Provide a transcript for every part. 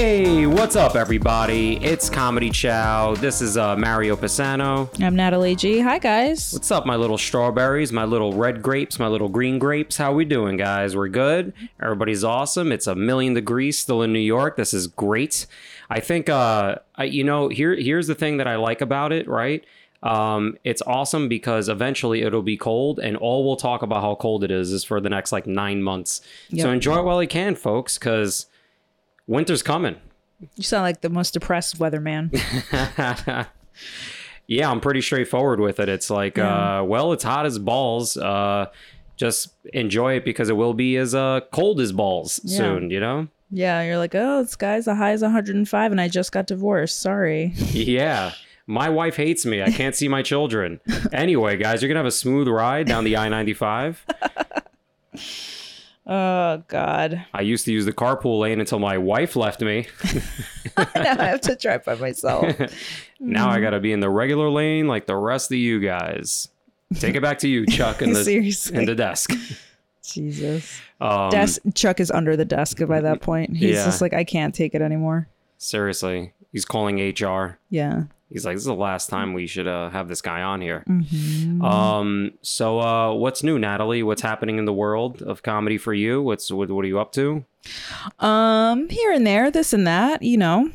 Hey, what's up, everybody? It's Comedy Chow. This is uh, Mario Pisano. I'm Natalie G. Hi, guys. What's up, my little strawberries, my little red grapes, my little green grapes? How we doing, guys? We're good. Everybody's awesome. It's a million degrees still in New York. This is great. I think, uh, I, you know, here here's the thing that I like about it. Right. Um, it's awesome because eventually it'll be cold, and all we'll talk about how cold it is is for the next like nine months. Yep. So enjoy it while you can, folks, because winter's coming. You sound like the most depressed weatherman. yeah, I'm pretty straightforward with it. It's like, uh, well, it's hot as balls. Uh, just enjoy it because it will be as uh, cold as balls Yeah. soon, you know? yeah, you're like, oh, this guy's the high is 105 and I just got divorced. Sorry. Yeah. My wife hates me. I can't see my children. Anyway, guys, you're going to have a smooth ride down the I 95. Oh, God. I used to use the carpool lane until my wife left me. now I have to drive by myself. Now Mm-hmm. I got to be in the regular lane like the rest of you guys. Take it back to you, Chuck, in the, in the desk. Jesus. Um, Desk Chuck is under the desk by that point. He's Yeah. just like, I can't take it anymore. seriously, he's calling HR. Yeah. He's like, this is the last time we should uh, have this guy on here. Mm-hmm. Um, so uh, what's new, Natalie? What's happening in the world of comedy for you? What's what, what are you up to? Um, here and there, this and that, you know.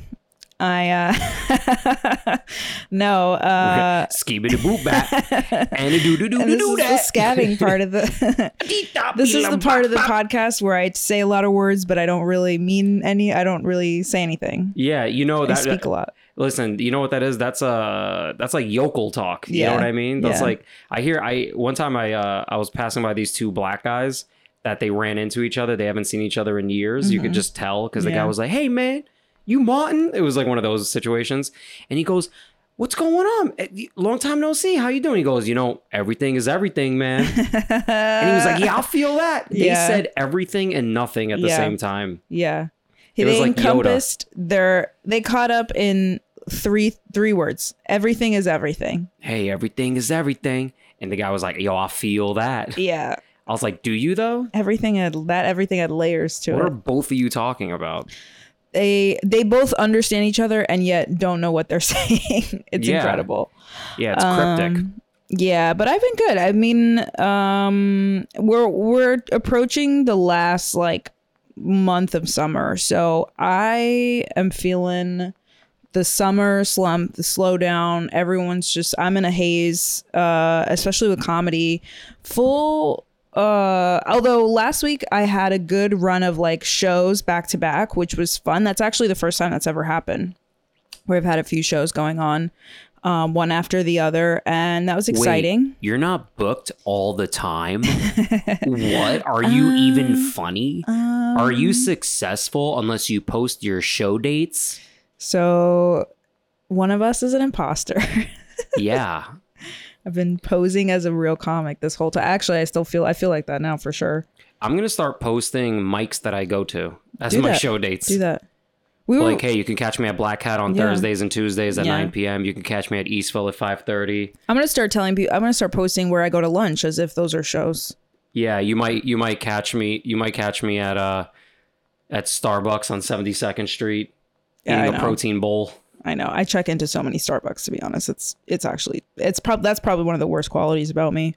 I uh no, uh Skibidi boop bat and a doo doo doo doo doo the scatting part of the this is the part of the podcast where I say a lot of words but I don't really mean any I don't really say anything. Yeah, you know that I speak a lot. Listen, you know what that is? That's uh that's like yokel talk. You know what I mean? That's Yeah. like I hear I one time I uh I was passing by these two black guys that they ran into each other. They haven't seen each other in years. You could just tell because the guy Mm-hmm. Was like, "Hey man, you Martin?" It was like one of those situations. And he goes, "What's going on? Eh, Long time no see. How you doing?" He goes, "You know, everything is everything, man." and he was like, "Yeah, I feel that." They Yeah. said everything and nothing at the Yeah. same time. Yeah. It was they like Yoda. encompassed their they caught up in three three words. Everything is everything. Hey, everything is everything. And the guy was like, "Yo, I feel that." Yeah. I was like, "Do you though?" Everything had that everything had layers to What it. What are both of you talking about? They they both understand each other and yet don't know what they're saying. it's Yeah. incredible. Yeah, it's cryptic. Um, yeah, but I've been good. I mean, um, we're we're approaching the last like month of summer, so I am feeling the summer slump, the slowdown. Everyone's just I'm in a haze, uh, especially with comedy. Full. Uh, although last week I had a good run of like shows back to back, which was fun. That's actually the first time that's ever happened. Where I've had a few shows going on, um, one after the other, and that was exciting. Wait, you're not booked all the time? what? Are you Um, even funny? Are you successful unless you post your show dates? So one of us is an imposter. Yeah. I've been posing as a real comic this whole time. Actually, I still feel I feel like that now for sure. I'm going to start posting mics that I go to as Do my that. show dates. Do that. We were Like, hey, you can catch me at Black Hat on Yeah. Thursdays and Tuesdays at Yeah. 9 p.m. You can catch me at Eastville at 5:30. I'm gonna start telling people. I'm gonna start posting where I go to lunch as if those are shows. Yeah, you might you might catch me you might catch me at uh at Starbucks on 72nd Street Yeah, eating a protein bowl. I know. I check into so many Starbucks. To be honest, it's it's actually it's probably that's probably one of the worst qualities about me.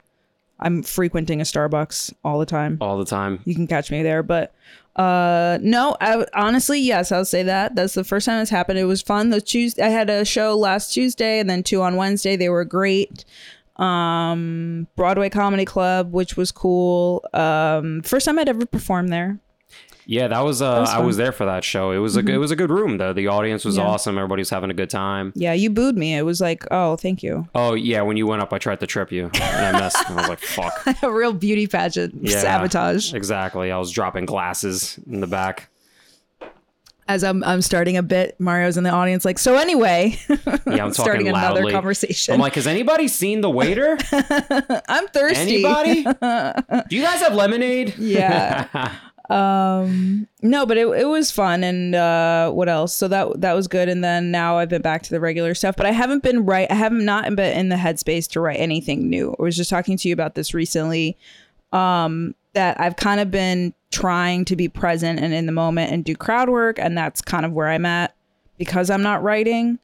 I'm frequenting a Starbucks all the time. all the time. you can catch me there. But uh no, I honestly yes, I'll say that. That's the first time it's happened. It was fun. The Tuesday I had a show last Tuesday and then two on Wednesday. They were great. Um Broadway Comedy Club, which was cool. Um first time I'd ever performed there. Yeah, that was uh was I. Mm-hmm. was there for that show. It was a good it was a good room though. The audience was Yeah. awesome. Everybody was having a good time. Yeah, you booed me. It was like, oh, thank you. Oh yeah, when you went up I tried to trip you and I missed. I was like, fuck. a real beauty pageant Yeah. sabotage. Exactly. I was dropping glasses in the back. As I'm I'm starting a bit, Mario's in the audience, like, so anyway, Yeah, I'm starting talking another loudly. conversation. I'm like, has anybody seen the waiter? I'm thirsty. Anybody? Do you guys have lemonade? Yeah. Um no but it, it was fun and uh what else so that that was good and then now i've been back to the regular stuff but i haven't been right i haven't not been in the headspace to write anything new i was just talking to you about this recently um that i've kind of been trying to be present and in the moment and do crowd work and that's kind of where I'm at because I'm not writing.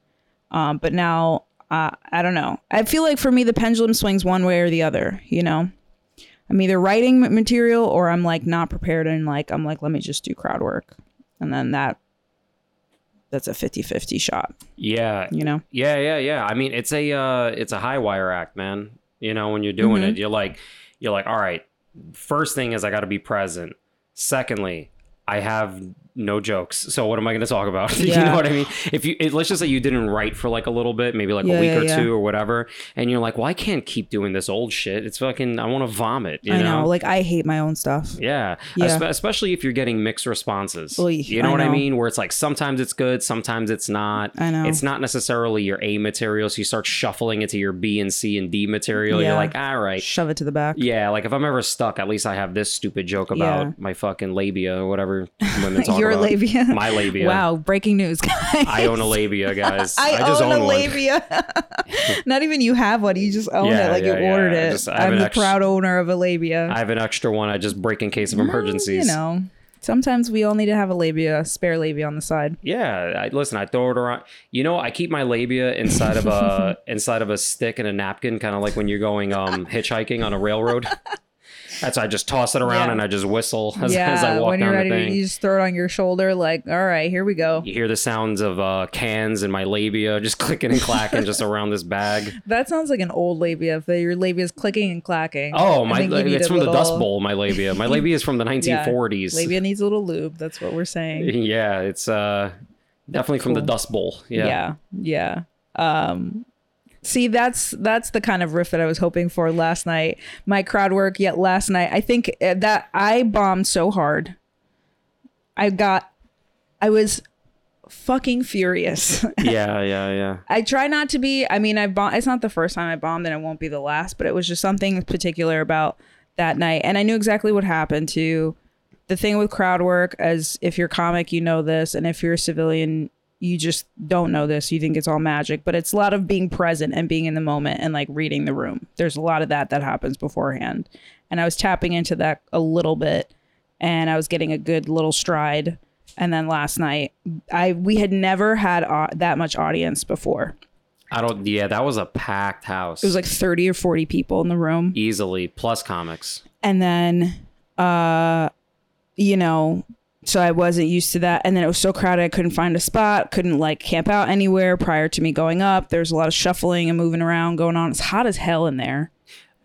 Um, but now uh, I don't know. I feel like for me the pendulum swings one way or the other, you know. I'm either writing material or I'm like not prepared and like I'm like let me just do crowd work. And then that that's a 50-50 shot, Yeah, you know. Yeah, yeah, yeah. I mean, it's a uh, it's a high wire act, man. You know, when you're doing Mm-hmm. it, you're like, you're like, all right. First thing is I got to be present. Secondly, I have no jokes. So what am I going to talk about? you know what I mean? If you it, let's just say you didn't write for like a little bit, maybe like Yeah, a week yeah, or yeah. two or whatever, and you're like, well, I can't keep doing this old shit. It's fucking. I want to vomit. You I know. Like I hate my own stuff. Yeah. Yeah. Espe- especially if you're getting mixed responses. Oy, you know I what I mean? Where it's like sometimes it's good, sometimes it's not. I know. It's not necessarily your A material, so you start shuffling into your B and C and D material. Yeah. You're like, all right. Shove it to the back. Yeah, like if I'm ever stuck, at least I have this stupid joke about Yeah. my fucking labia or whatever women talk Your about. labia. My labia. Wow, breaking news, guys. I own a labia, guys. I, just own, own, a one. labia. Not even you have one. You just own Yeah, it like yeah, you ordered I it. just- I have I'm the ex- proud owner of a labia. I have an extra one I just break in case of Well, emergencies. You know, sometimes we all need to have a labia, a spare labia on the side. Yeah, I, listen. I throw it around. You know, I keep my labia inside of a inside of a stick and a napkin, kind of like when you're going um hitchhiking on a railroad. That's I just toss it around Yeah. and I just whistle as, yeah, as I walk when you're ready, the to, thing. you just throw it on your shoulder. Like, all right, here we go. You hear the sounds of uh, cans and my labia just clicking and clacking just around this bag. That sounds like an old labia. If your labia is clicking and clacking. Oh, my! It's from the Dust Bowl. My labia. My labia is from the 1940s. Labia needs a little lube. That's what we're saying. Yeah, it's uh definitely from the Dust Bowl. Yeah. yeah yeah um see that's that's the kind of riff that i was hoping for last night. My crowd work yet last night. I think uh, that i bombed so hard. I got i was fucking furious. Yeah, yeah, yeah. i try not to be i mean i bomb it's not the first time i bombed and it won't be the last but it was just something particular about that night. And i knew exactly what happened to the thing with crowd work as if you're comic you know this and if you're a civilian you just don't know this you think it's all magic but it's a lot of being present and being in the moment and like reading the room there's a lot of that that happens beforehand and i was tapping into that a little bit and i was getting a good little stride and then last night i we had never had uh, that much audience before I don't. Yeah, that was a packed house. it was like 30 or 40 people in the room easily plus comics. and then uh you know so i wasn't used to that and then it was so crowded i couldn't find a spot couldn't like camp out anywhere prior to me going up there's a lot of shuffling and moving around going on it's hot as hell in there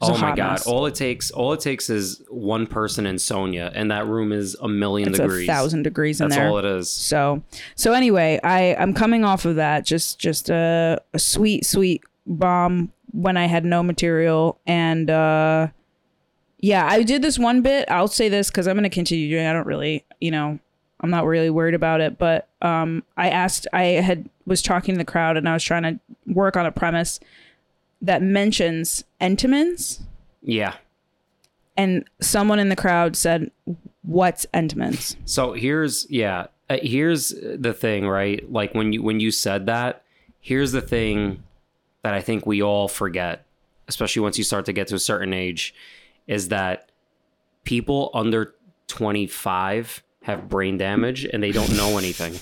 It's Oh my god! mess. All it takes, all it takes is one person in Sonia, and that room is a million it's degrees. a thousand degrees in That's there all it is. so so anyway i i'm coming off of that just just a, a sweet sweet bomb when i had no material and uh yeah i did this one bit i'll say this because i'm going to continue doing it. i don't really you know i'm not really worried about it but um i asked i had was talking to the crowd and i was trying to work on a premise that mentions Entenmann's Yeah. and someone in the crowd said what's Entenmann's So here's yeah, uh, here's the thing, right? Like when you when you said that, here's the thing that I think we all forget, especially once you start to get to a certain age, is that people under 25 have brain damage and they don't know anything.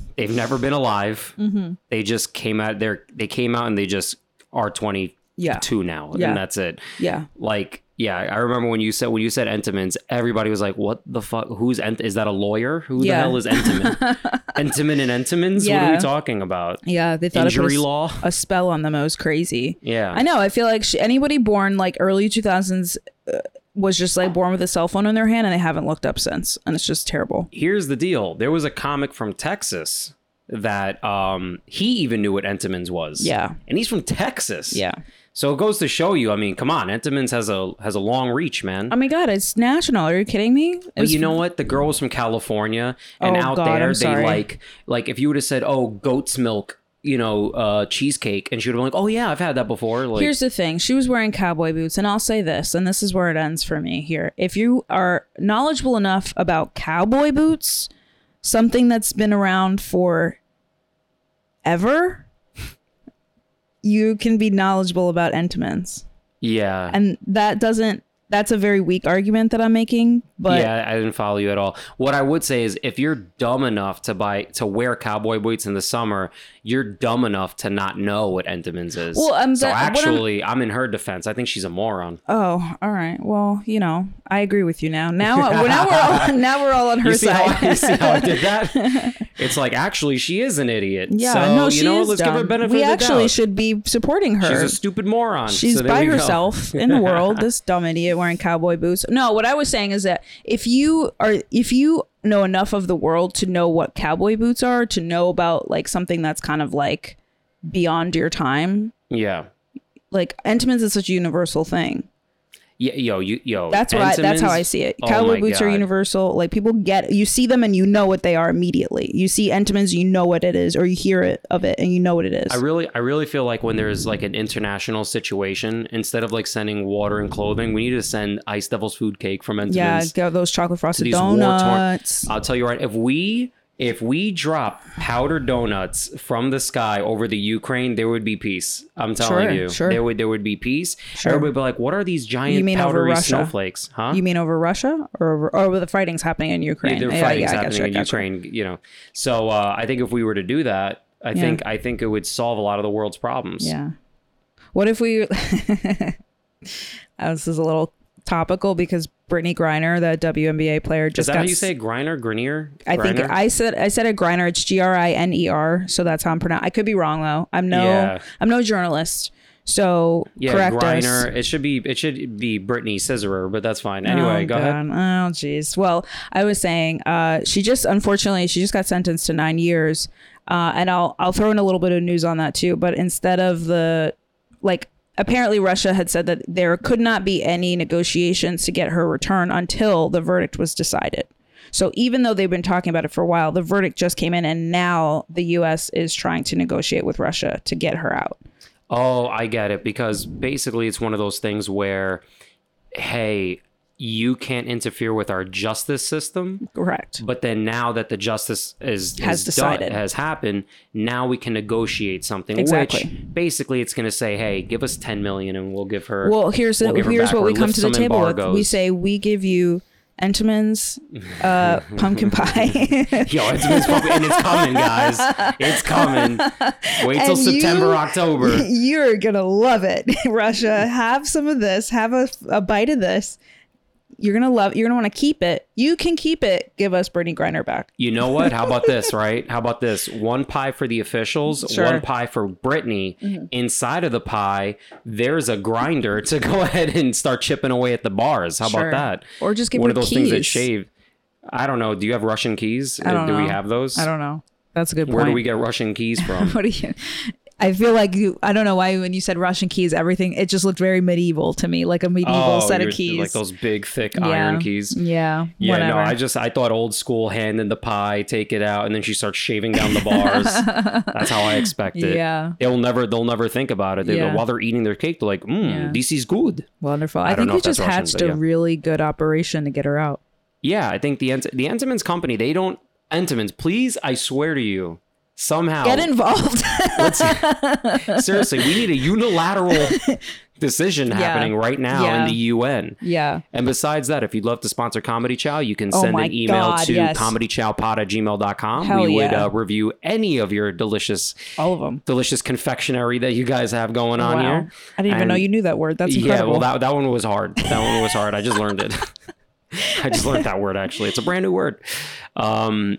They've never been alive. Mm-hmm. They just came out there. They came out and they just are 22 yeah now, Yeah. and that's it yeah like yeah i remember when you said when you said Entenmann's everybody was like what the fuck who's ent- is that a lawyer who Yeah. the hell is Entenmann Entenmann and Entenmann's what are Yeah. we talking about yeah they thought injury it was law a spell on them. It was crazy. yeah I know. I feel like sh- anybody born like early 2000s uh, was just like born with a cell phone in their hand and they haven't looked up since. And it's just terrible. here's the deal there was a comic from texas that um he even knew what Entenmann's was Yeah. and he's from texas Yeah. So it goes to show you i mean come on Entenmann's has a has a long reach man Oh my God, it's national. Are you kidding me? It But was- you know what? The girl was from California, and Oh, out God, there I'm they sorry. like like if you would have said, "Oh, goat's milk," you know, uh, cheesecake, and she would have been like, "Oh yeah, I've had that before." Like, Here's the thing. She was wearing cowboy boots, and I'll say this, and this is where it ends for me here. If you are knowledgeable enough about cowboy boots, something that's been around for ever, you can be knowledgeable about Entenmann's. yeah, and that doesn't that's a very weak argument that I'm making. But yeah, I didn't follow you at all. What I would say is, if you're dumb enough to buy to wear cowboy boots in the summer, you're dumb enough to not know what Entenmann's is. Well, um, so that- what I'm- actually, I'm, in her defense. I think she's a moron. oh, all right. Well, you know, I agree with you now. Now, now we're all now we're all on her You side. how, you see how I did that? It's like actually, she is an idiot. yeah, so, no, you she know, is let's give her dumb. benefit We actually doubt. should be supporting her. She's a stupid moron. She's So by herself in the world. This dumb idiot wearing cowboy boots. No, what I was saying is that if you are, if you know enough of the world to know what cowboy boots are, to know about like something that's kind of like beyond your time, Yeah. like Entenmann's is such a universal thing. Yeah, yo, you, yo. That's what I, that's how I see it. Oh Cowboy boots are universal. Like people get, you see them and you know what they are immediately. You see Entenmann's, you know what it is, or you hear it of it and you know what it is. I really, I really feel like when there's like an international situation, instead of like sending water and clothing, we need to send Ice Devil's food cake from Entenmann's. yeah, those chocolate frosted war-torn- donuts. I'll tell you right, if we if we drop powdered donuts from the sky over the Ukraine, there would be peace. I'm telling Sure, you, sure. there would there would be peace. Sure. Everybody would be like, "What are these giant You mean powdery snowflakes?" Huh? You mean over Russia or over, or where the fighting's happening in Ukraine? Yeah, there are Yeah, fighting yeah, happening in. Ukraine. You know, so uh, I think if we were to do that, I think I think it would solve a lot of the world's problems. Yeah. What if we? This is a little topical because Brittany Griner, the WNBA player, Is just that got. how you say it? Griner? Grenier? I think Griner? I said I said a Griner. It's G R I N E R. So that's how I'm pronouncing. I could be wrong though. I'm no Yeah. I'm no journalist. So yeah, correct us. Griner. It should be it should be Brittany Scissorer, but that's fine. Anyway, oh, go ahead. God. Oh, jeez. Well, I was saying, uh, she just unfortunately she just got sentenced to nine years, uh, and I'll I'll throw in a little bit of news on that too. But instead of the like. Apparently, Russia had said that there could not be any negotiations to get her return until the verdict was decided. So, even though they've been talking about it for a while, the verdict just came in, and now the U.S. is trying to negotiate with Russia to get her out. Oh, I get it because basically it's one of those things where, hey, you can't interfere with our justice system. Correct. But then now that the justice is Has is done- decided. has happened, now we can negotiate something. Exactly. Which basically it's going to say, hey, give us ten million and we'll give her. Well, here's the, we'll give her here's what we come to the table with. We say we give you Entenmann's uh, pumpkin pie. Yo, it's, it's probably, and it's coming, guys. It's coming. Wait till And you- September, October. You're gonna love it, Russia. Have some of this. Have a, a bite of this. You're gonna love. You're gonna want to keep it. You can keep it. Give us Brittany Griner back. You know what? How about this, right? How about this? One pie for the officials, Sure. one pie for Brittany. Mm-hmm. Inside of the pie, there's a grinder to go ahead and start chipping away at the bars. How Sure. about that? Or just give one of those things that shave. I don't know. Do you have Russian keys? Do we have those? I don't know. That's a good Where point. Where do we get Russian keys from? what do you? I feel like you. I don't know why when you said Russian keys, everything it just looked very medieval to me, like a medieval set of keys, Oh, like those big, thick yeah. iron keys. Yeah. Yeah, whatever. no, I just I thought old school hand in the pie, take it out, and then she starts shaving down the bars. That's how I expect it. Yeah. They'll never they'll never think about it. They, Yeah. While they're eating their cake, they're like, mm, Yeah. this is good. Wonderful. I, don't think know you if that's just Russian, hatched a really good operation to get her out. Yeah, I think the Ent- the Entenmann's company, they don't Entenmann's, please, I swear to you, somehow Get involved. seriously, we need a unilateral decision happening right now Yeah. in the UN. yeah. And besides that, if you'd love to sponsor Comedy Chow, you can Oh send my an email God, to yes. comedychowpod at gmail.com. Hell we would uh, review any of your delicious, All of them. delicious confectionery that you guys have going on wow. here. I didn't even know you knew that word. That's Yeah, well, that, that one was hard. That one was hard. I just learned it. I just learned that word, actually. It's a brand new word. Um,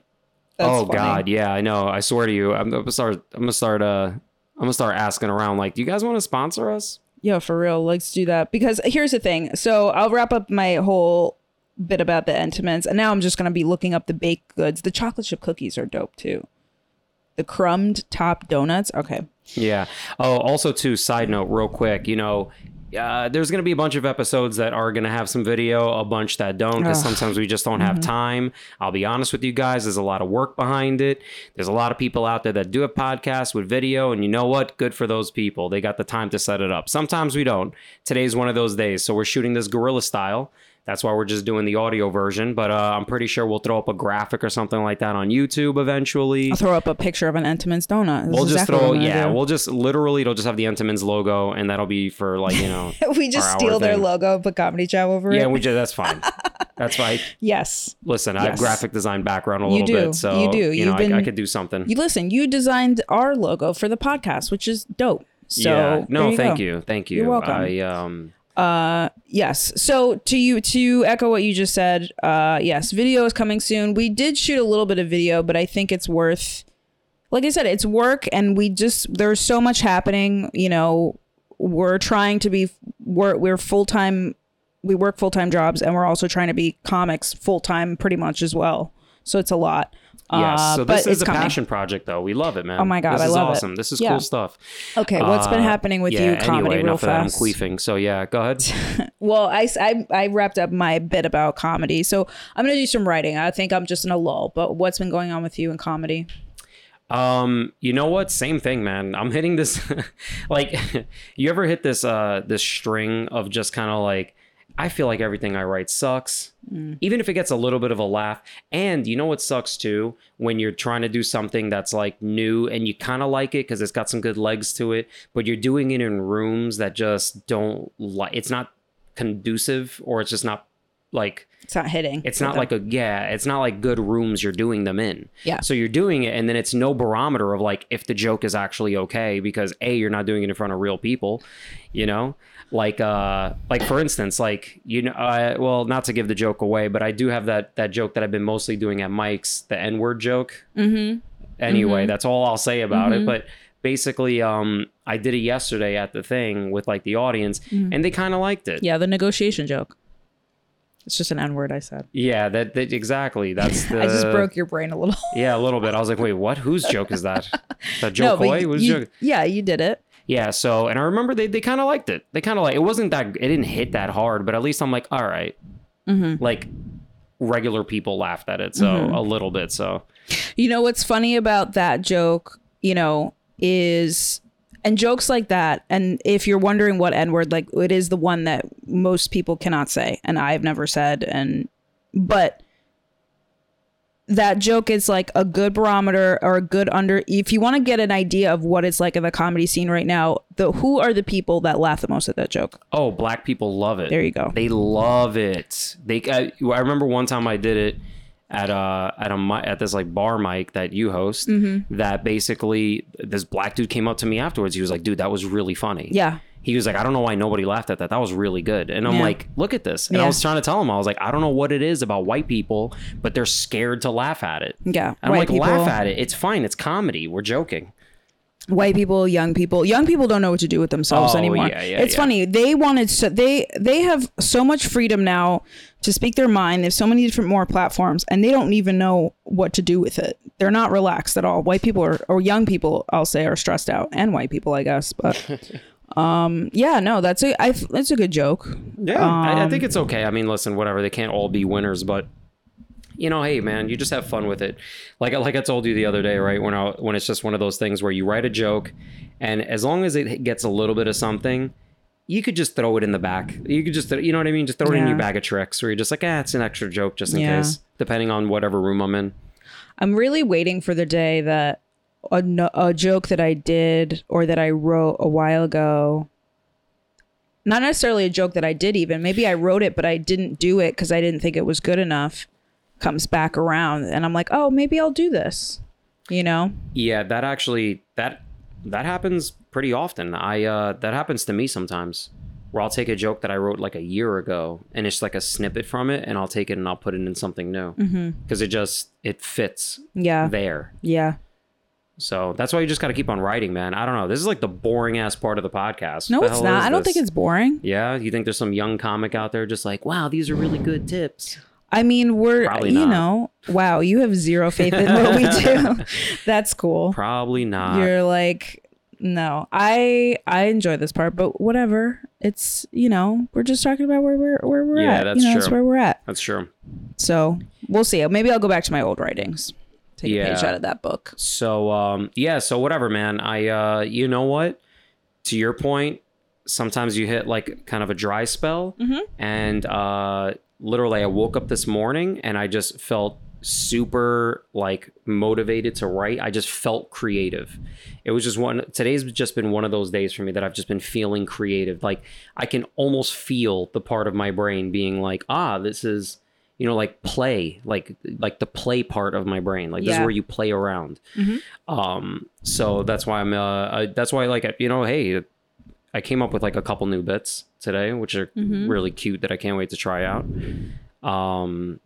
That's oh, funny. God. Yeah, I know. I swear to you, I'm, to start, I'm to start, uh, I'm gonna start asking around. Like, do you guys want to sponsor us? Yeah, for real. Let's do that. Because here's the thing. So I'll wrap up my whole bit about the Entenmann's. And now I'm just going to be looking up the baked goods. The chocolate chip cookies are dope too. The crumbed top donuts. Okay. Yeah. Oh, also, too, side note, real quick, you know, uh, there's going to be a bunch of episodes that are going to have some video, a bunch that don't, because sometimes we just don't have time. I'll be honest with you guys, there's a lot of work behind it. There's a lot of people out there that do a podcast with video, and you know what? Good for those people. They got the time to set it up. Sometimes we don't. Today's one of those days. So we're shooting this guerrilla style. That's why we're just doing the audio version. But uh, I'm pretty sure we'll throw up a graphic or something like that on YouTube eventually. I'll throw up a picture of an Entenmann's donut. This We'll just exactly throw, yeah, do. we'll just literally, it'll just have the Entenmann's logo, and that'll be for like, you know, we just steal their thing. logo, put comedy chow over yeah, it. Yeah, we just, that's fine. That's fine. yes. Listen, I have graphic design background a You little do. bit, so You do. You know, You've been- I, I could do something. You listen. You designed our logo for the podcast, which is dope. So yeah. No, you thank go. you, thank you. You're welcome. I um, Uh, yes. So to you to echo what you just said, uh, yes, video is coming soon. We did shoot a little bit of video, but I think it's worth. Like I said, it's work, and we just there's so much happening. You know, we're trying to be we're we're full time. We work full time jobs, and we're also trying to be comics full time, pretty much as well. So it's a lot. Yes. Uh, so this is a coming. passion project, though. We love it, man. Oh my God, this I is love it. awesome. This is Yeah. cool stuff. Okay, what's been Uh, happening with yeah, you, comedy, anyway, real enough of that. I'm queefing. So yeah, go ahead. Well, I, I, I wrapped up my bit about comedy. So I'm going to do some writing. I think I'm just in a lull. But what's been going on with you in comedy? Um, you know what? Same thing, man. I'm hitting this like you ever hit this uh this string of just kind of like I feel like everything I write sucks. Mm. Even if it gets a little bit of a laugh. And you know what sucks too? When you're trying to do something that's like new and you kind of like it because it's got some good legs to it, but you're doing it in rooms that just don't like it's not conducive or it's just not like It's not hitting. it's not like a yeah it's not like good rooms you're doing them in Yeah. so you're doing it and then it's no barometer of like if the joke is actually okay because a you're not doing it in front of real people you know like uh like for instance like you know uh, well not to give the joke away but i do have that that joke that i've been mostly doing at mike's the n-word joke mm-hmm. anyway that's all i'll say about it but basically um i did it yesterday at the thing with like the audience and they kind of liked it yeah, the negotiation joke. It's just an N word I said. yeah that, that exactly that's the I just broke your brain a little. Yeah, a little bit. I was like, wait, what? Whose joke is that? That Joe but Coy? Whose joke? yeah, you did it. Yeah, so and I remember they, they kind of liked it. They kind of like it wasn't that it didn't hit that hard, but at least I'm like, all right. Mm-hmm. Like regular people laughed at it, so a little bit. So You know what's funny about that joke, you know, is and jokes like that, and if you're wondering what N word, like it is the one that most people cannot say, and I've never said, and but that joke is like a good barometer or a good under if you want to get an idea of what it's like in the comedy scene right now the who are the people that laugh the most at that joke oh, black people love it. there you go They love it. They I, I remember one time I did it at uh at a at this like bar mic that you host Mm-hmm. that basically this black dude came up to me afterwards. He was like, "Dude, that was really funny." yeah he was like, I don't know why nobody laughed at that. That was really good. And I'm Yeah. like, look at this. And I was trying to tell him, I was like, I don't know what it is about white people, but they're scared to laugh at it. yeah And I'm like, people laugh at it. It's fine. It's comedy. We're joking. White people young people young people don't know what to do with themselves Oh, anymore yeah, yeah, it's yeah. funny they wanted so they they have so much freedom now to speak their mind there's so many different more platforms and they don't even know what to do with it they're not relaxed at all white people are, or young people i'll say are stressed out and white people i guess but um yeah no that's a I, that's a good joke Yeah. I, I Um, think it's okay. I mean, listen, whatever. They can't all be winners, but you know, hey man, you just have fun with it. Like like I told you the other day, right? When I when it's just one of those things where you write a joke, and as long as it gets a little bit of something, you could just throw it in the back. You could just you know what I mean? Just throw it in your bag of tricks, where you're just like, ah, it's an extra joke just in Yeah. case, depending on whatever room I'm in. I'm really waiting for the day that a, a joke that I did or that I wrote a while ago, not necessarily a joke that I did even, maybe I wrote it, but I didn't do it because I didn't think it was good enough, comes back around. And I'm like, oh, maybe I'll do this, you know? Yeah, that actually that that happens pretty often. I uh that happens to me sometimes. Where I'll take a joke that I wrote like a year ago and it's like a snippet from it and I'll take it and I'll put it in something new. Because it just it fits Yeah. there. Yeah. So that's why you just gotta keep on writing, man. I don't know. This is like the boring ass part of the podcast. No, The it's not. I don't this? think it's boring. Yeah, you think there's some young comic out there just like, wow, these are really good tips. I mean, we're, Probably you not. know, wow, you have zero faith in what we do. That's cool. Probably not. you're like no i i enjoy this part but whatever it's you know we're just talking about where we're where we're Yeah, at that's you know that's where we're at That's true. so we'll see maybe i'll go back to my old writings take a page out of that book So um yeah, so whatever, man. I uh you know what? To your point, sometimes you hit like kind of a dry spell Mm-hmm. and uh literally I woke up this morning and I just felt super like motivated to write. I just felt creative. It was just one today's just been one of those days for me that I've just been feeling creative. Like I can almost feel the part of my brain being like, "Ah, this is you know like play like like the play part of my brain like this is where you play around um so that's why i'm uh I, that's why like you know hey i came up with like a couple new bits today which are really cute that i can't wait to try out. Um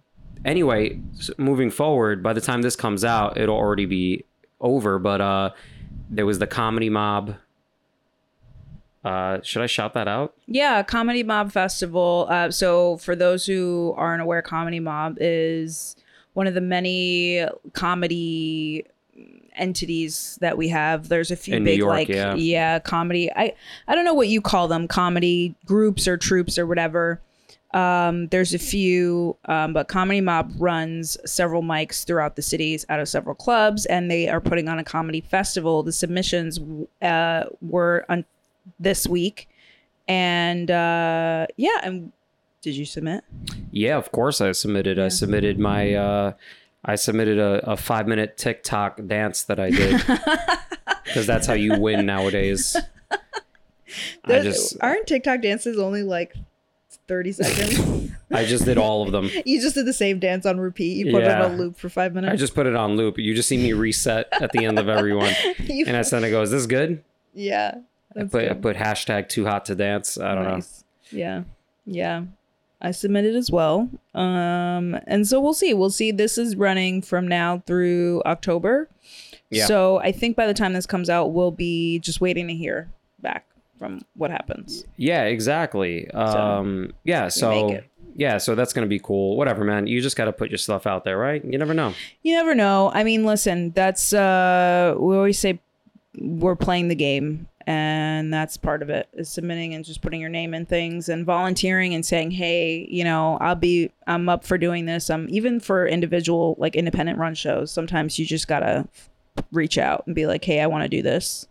anyway s- moving forward by the time this comes out it'll already be over but uh there was the comedy mob uh should i shout that out? Yeah, Comedy Mob Festival. Uh, so, for those who aren't aware, Comedy Mob is one of the many comedy entities that we have. There's a few In big, York, like, yeah. comedy. I I don't know what you call them, comedy groups or troops or whatever. Um, there's a few, um, but Comedy Mob runs several mics throughout the cities out of several clubs, and they are putting on a comedy festival. The submissions uh, were on this week, and uh, yeah. And did you submit? Yeah, of course I submitted. I submitted my uh I submitted a, a five minute TikTok dance that I did. Because that's how you win nowadays. I just aren't TikTok dances only like thirty seconds? I just did all of them. you just did the same dance on repeat. You put it Yeah. on loop for five minutes. I just put it on loop. You just see me reset at the end of everyone. You- And I then I go, is this good? yeah. I put I put hashtag too hot to dance. I don't know. Yeah. Yeah. I submitted as well. Um and so we'll see. We'll see this is running from now through October. Yeah. So I think by the time this comes out we'll be just waiting to hear back from what happens. Yeah, exactly. Um yeah, so yeah, so that's gonna be cool. Whatever, man. You just gotta put your stuff out there, right? You never know. You never know. I mean, listen, that's uh we always say we're playing the game and that's part of it is submitting and just putting your name in things and volunteering and saying, "Hey, you know, I'll be I'm up for doing this." Um even for individual like independent run shows, sometimes you just got to reach out and be like, "Hey, I want to do this."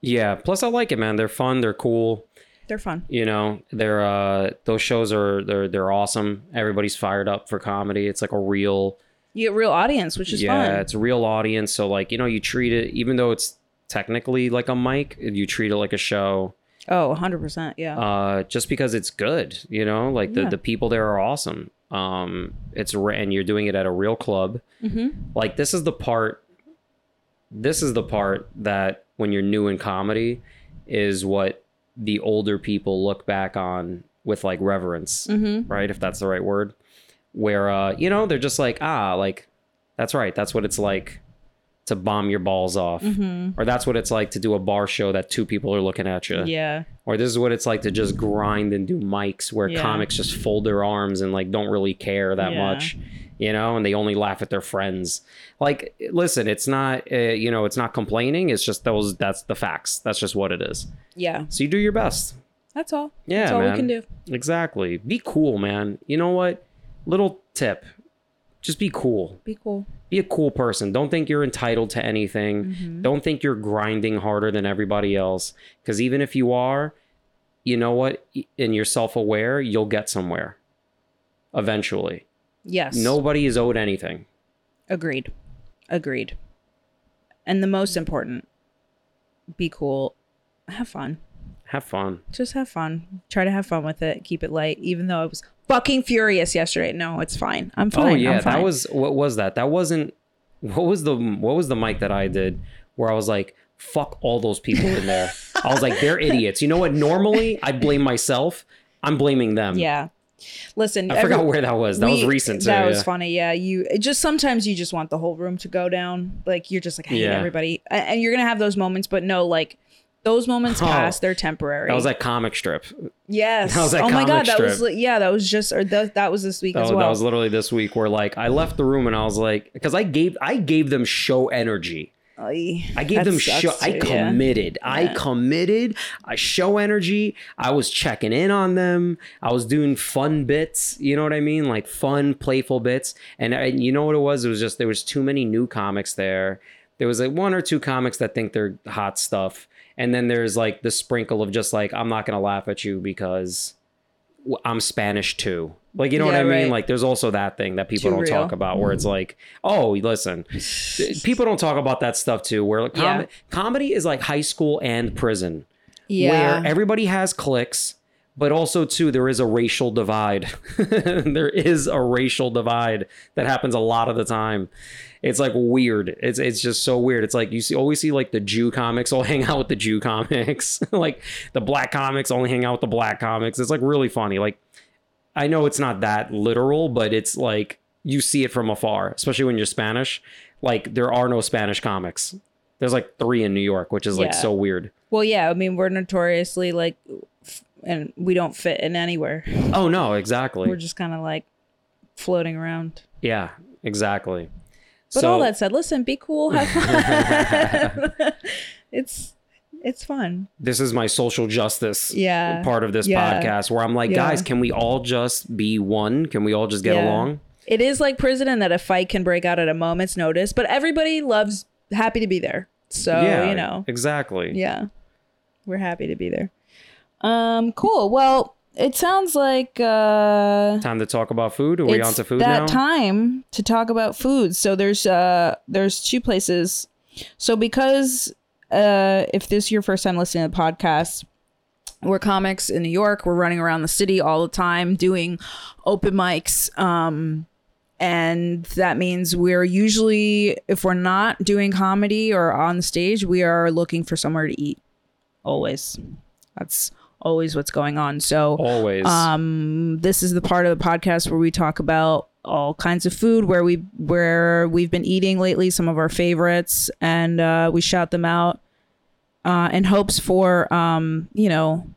Yeah. Plus I like it, man. They're fun, they're cool. They're fun. you know they're uh those shows are they're they're awesome everybody's fired up for comedy it's like a real You get real audience, which is yeah fun. it's a real audience so like you know you treat it even though it's technically like a mic you treat it like a show Oh, 100%. Yeah. uh just because it's good you know like the Yeah. the people there are awesome um it's and you're doing it at a real club mm-hmm. like this is the part this is the part that when you're new in comedy is what the older people look back on with like reverence Mm-hmm. right if that's the right word where uh you know they're just like ah like that's right that's what it's like to bomb your balls off Mm-hmm. or that's what it's like to do a bar show that two people are looking at you Yeah. or this is what it's like to just grind and do mics where Yeah. comics just fold their arms and like don't really care that Yeah. much you know and they only laugh at their friends like listen it's not uh, you know it's not complaining it's just those that's the facts that's just what it is Yeah. so you do your best That's all. yeah That's all man. we can do. exactly be cool man you know what little tip just be cool Be cool. Be a cool person don't think you're entitled to anything Mm-hmm. don't think you're grinding harder than everybody else because even if you are you know what and you're self-aware you'll get somewhere eventually Yes. nobody is owed anything Agreed. Agreed. And the most important, be cool. Have fun. have fun Just have fun. Try to have fun with it. Keep it light. Even though I was fucking furious yesterday. No, it's fine. I'm oh, fine. oh yeah fine. that was what was that that wasn't what was the what was the mic that i did where i was like fuck all those people in there i was like they're idiots you know what normally i blame myself i'm blaming them Yeah. Listen, i forgot every- where that was that was recent too, That was funny. Yeah, you it just sometimes you just want the whole room to go down. Like you're just like I hate Yeah. everybody, and you're gonna have those moments. But no, like those moments Oh. pass. They're temporary. that was that comic strip yes. that was that oh my god, that was strip. li- yeah, that was just or that that was this week That, as well. that was literally this week where like I left the room and I was like because I gave I gave them show energy. I gave them show. I too, yeah. committed. I committed. I show energy. I was checking in on them. I was doing fun bits. You know what I mean? Like fun, playful bits. And, and you know what it was? It was just there was too many new comics there. There was like one or two comics that think they're hot stuff, and then there's like the sprinkle of just like I'm not gonna laugh at you because I'm Spanish too. Like you know what Yeah, I mean? Like there's also that thing that people Too don't real. talk about where it's like, oh, listen, people don't talk about that stuff too. Where com- Yeah. comedy is like high school and prison, Yeah. where everybody has cliques, but also too there is a racial divide. there is a racial divide that happens a lot of the time. It's like weird. It's it's just so weird. It's like you see always see like the Jew comics all hang out with the Jew comics. like the black comics only hang out with the black comics. It's like really funny. Like I know it's not that literal, but it's like you see it from afar, especially when you're Spanish. Like there are no Spanish comics. There's like three in New York, which is like Yeah. so weird. well, yeah. I mean, we're notoriously like, and we don't fit in anywhere. Oh no, exactly. We're just kind of like floating around. yeah, exactly. But so, all that said, listen, be cool, have fun. it's it's fun. this is my social justice Yeah. part of this Yeah. podcast where I'm like, Yeah. guys, can we all just be one? Can we all just get Yeah. along? It is like prison in that a fight can break out at a moment's notice, but everybody loves happy to be there. So yeah, you know, exactly. yeah, we're happy to be there. Um, cool. Well, it sounds like uh, Time to talk about food. Are we on to food that now? time to talk about food. So there's uh there's two places. So because uh if this is your first time listening to the podcast, we're comics in New York. We're running around the city all the time doing open mics. Um and that means we're usually if we're not doing comedy or on stage, we are looking for somewhere to eat. Always. That's always what's going on. So Always. um, this is the part of the podcast where we talk about all kinds of food, where we where we've been eating lately, some of our favorites, and uh, we shout them out uh, in hopes for um, you know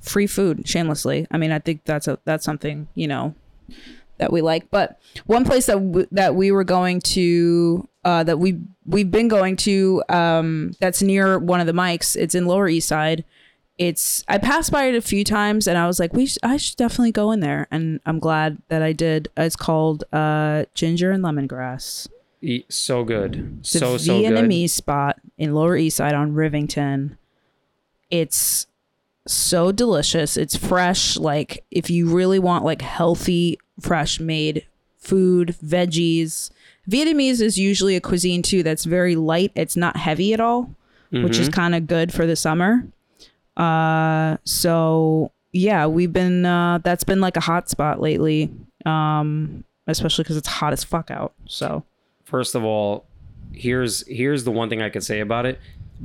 free food shamelessly. I mean, I think that's a that's something you know that we like. But one place that w- that we were going to uh, that we we've been going to um, that's near one of the mics. It's in Lower East Side. It's I passed by it a few times and I was like, we sh- I should definitely go in there, and I'm glad that I did. It's called uh, Ginger and Lemongrass. E- so good. It's So so good. Vietnamese spot in Lower East Side on Rivington. It's so delicious. It's fresh. Like if you really want like healthy, fresh made food, veggies. Vietnamese is usually a cuisine too that's very light. It's not heavy at all, which Mm-hmm. is kind of good for the summer. Uh so yeah, we've been uh that's been like a hot spot lately. Um especially cuz it's hot as fuck out. So First of all, here's here's the one thing I could say about it.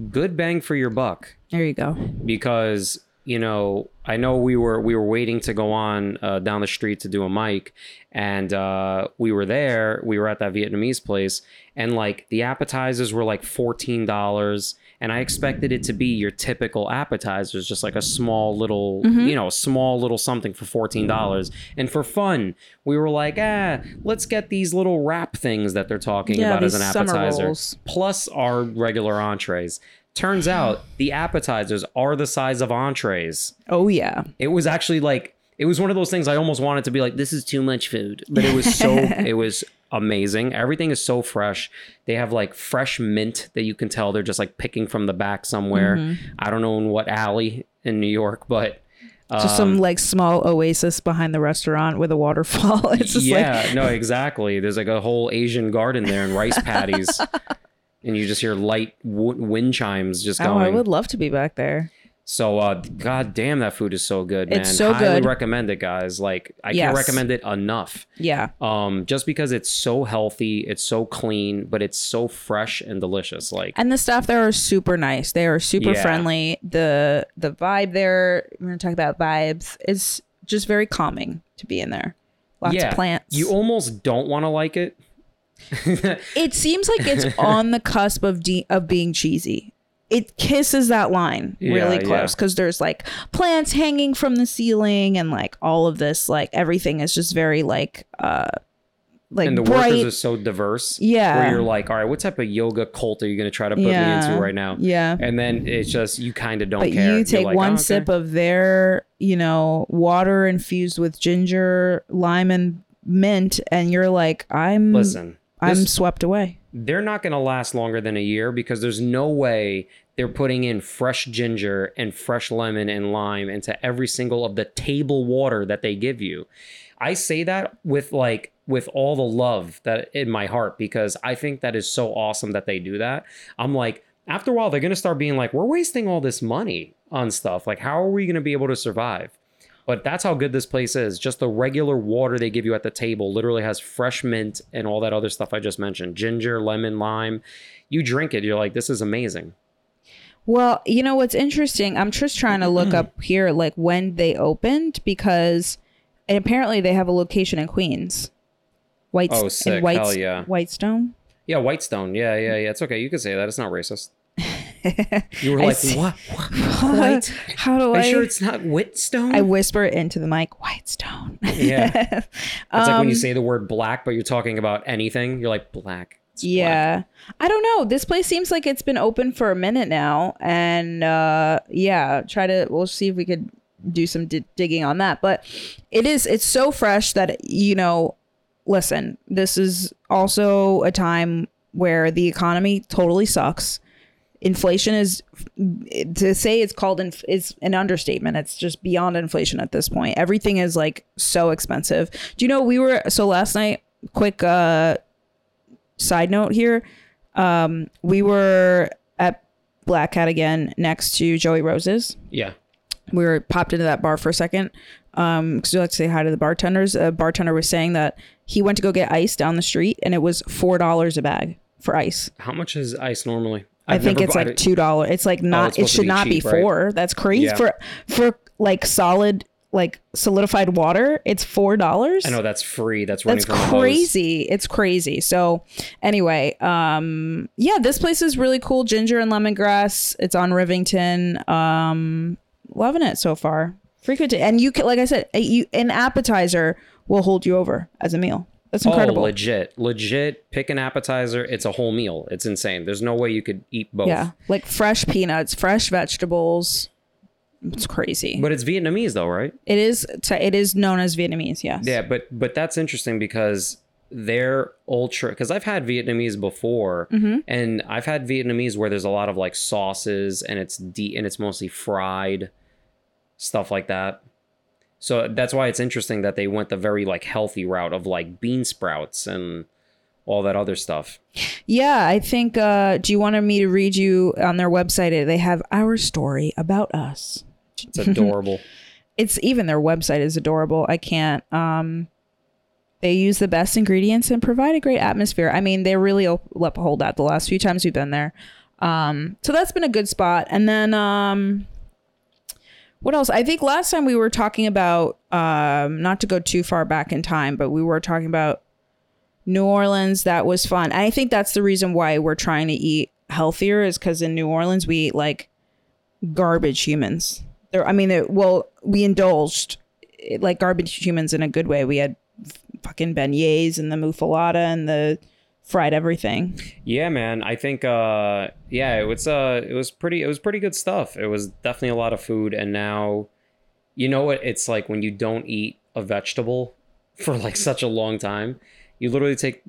Good bang for your buck. there you go. because you know I know we were we were waiting to go on uh, down the street to do a mic, and uh, we were there. We were at that Vietnamese place, and like the appetizers were like fourteen dollars, and I expected it to be your typical appetizers, just like a small little you know small little something for fourteen dollars. And for fun, we were like, ah, let's get these little wrap things that they're talking Yeah, about as an appetizer, plus our regular entrees. Turns out the appetizers are the size of entrees. Oh yeah. It was actually like it was one of those things I almost wanted to be like this is too much food, but it was so it was amazing. Everything is so fresh. They have like fresh mint that you can tell they're just like picking from the back somewhere. Mm-hmm. I don't know in what alley in New York, but Just some like small oasis behind the restaurant with a waterfall. It's just yeah, like no, exactly. There's like a whole Asian garden there and rice paddies. And you just hear light w- wind chimes just going. oh, going. I would love to be back there. So, uh, god damn, that food is so good, man. It's so Highly good. recommend it, guys. Like, I Yes. can't recommend it enough. Yeah. Um, just because it's so healthy, it's so clean, but it's so fresh and delicious. Like, And the staff there are super nice. They are super Yeah. friendly. The the vibe there, we're gonna talk about vibes, is just very calming to be in there. Lots yeah, of plants. You almost don't want to like it. it seems like it's on the cusp of de- of being cheesy. It kisses that line really yeah. close because there's like plants hanging from the ceiling and like all of this like everything is just very like uh like and the bright. workers are so diverse. Yeah. Where you're like, all right, what type of yoga cult are you going to try to put me into right now? Yeah. And then it's just, you kind of don't but care. you take like, one "Oh, okay." sip of their you know water infused with ginger lime and mint and you're like i'm Listen, i'm this- swept away they're not going to last longer than a year because there's no way they're putting in fresh ginger and fresh lemon and lime into every single of the table water that they give you. I say that with like with all the love that in my heart because I think that is so awesome that they do that. I'm like, after a while, they're gonna start being like, we're wasting all this money on stuff. Like, how are we gonna be able to survive? But that's how good this place is. Just the regular water they give you at the table literally has fresh mint and all that other stuff I just mentioned ginger, lemon, lime. You drink it, you're like, this is amazing. Well, you know what's interesting? I'm just trying to look up here like when they opened because and apparently they have a location in Queens. White Oh, sick. Hell yeah. Whitestone. Yeah, Whitestone. Yeah, yeah, yeah. It's okay. You can say that. It's not racist. You were like, see. what? White? How do Are I sure it's not Whitstone? I whisper it into the mic, Whitestone. yeah. It's like when you Um, say the word black, but you're talking about anything. You're like black. It's. Yeah. I don't know. This place seems like it's been open for a minute now. And uh yeah, try to we'll see if we could do some di- digging on that. But it is it's so fresh that you know, listen, this is also a time where the economy totally sucks. Inflation is to say it's called inf- is an understatement. It's just beyond inflation at this point. Everything is like so expensive. Do you know we were so last night quick uh side note here um we were at black cat again next to joey rose's Yeah. we were popped into that bar for a second um because we like to say hi to the bartenders a bartender was saying that he went to go get ice down the street and it was four dollars a bag for ice How much is ice normally? i think it's like two dollars it's like not it's it should be not cheap, be right? four that's crazy Yeah. for for like solid like solidified water it's four dollars I know that's free. That's running that's crazy it's crazy so anyway um yeah this place is really cool ginger and lemongrass it's on rivington um loving it so far frequent and you can like i said a- you an appetizer will hold you over as a meal that's incredible Oh, legit, legit. Pick an appetizer. It's a whole meal. It's insane. There's no way you could eat both. yeah like fresh peanuts fresh vegetables it's crazy But it's Vietnamese though, right? It is. It is known as vietnamese yes Yeah, but but that's interesting because they're ultra. Because I've had Vietnamese before, Mm-hmm. and I've had Vietnamese where there's a lot of like sauces and it's deep and it's mostly fried stuff like that. So that's why it's interesting that they went the very like healthy route of like bean sprouts and all that other stuff. Yeah, I think. Uh, do you want me to read you on their website? They have our story about us. It's adorable. It's even their website is adorable. I can't. Um, they use the best ingredients and provide a great atmosphere. I mean, they really up- uphold that the last few times we've been there. Um, so that's been a good spot. And then, um, what else? I think last time we were talking about, um, not to go too far back in time, but we were talking about New Orleans. That was fun. I think that's the reason why we're trying to eat healthier is because in New Orleans we eat like garbage humans. There, I mean, it, well, we indulged eh, like garbage humans in a good way. We had fucking beignets and the muffuletta and the fried everything. Yeah, man. I think uh yeah, it was uh it was pretty it was pretty good stuff. It was definitely a lot of food and now you know what it's like when you don't eat a vegetable for like such a long time. You literally take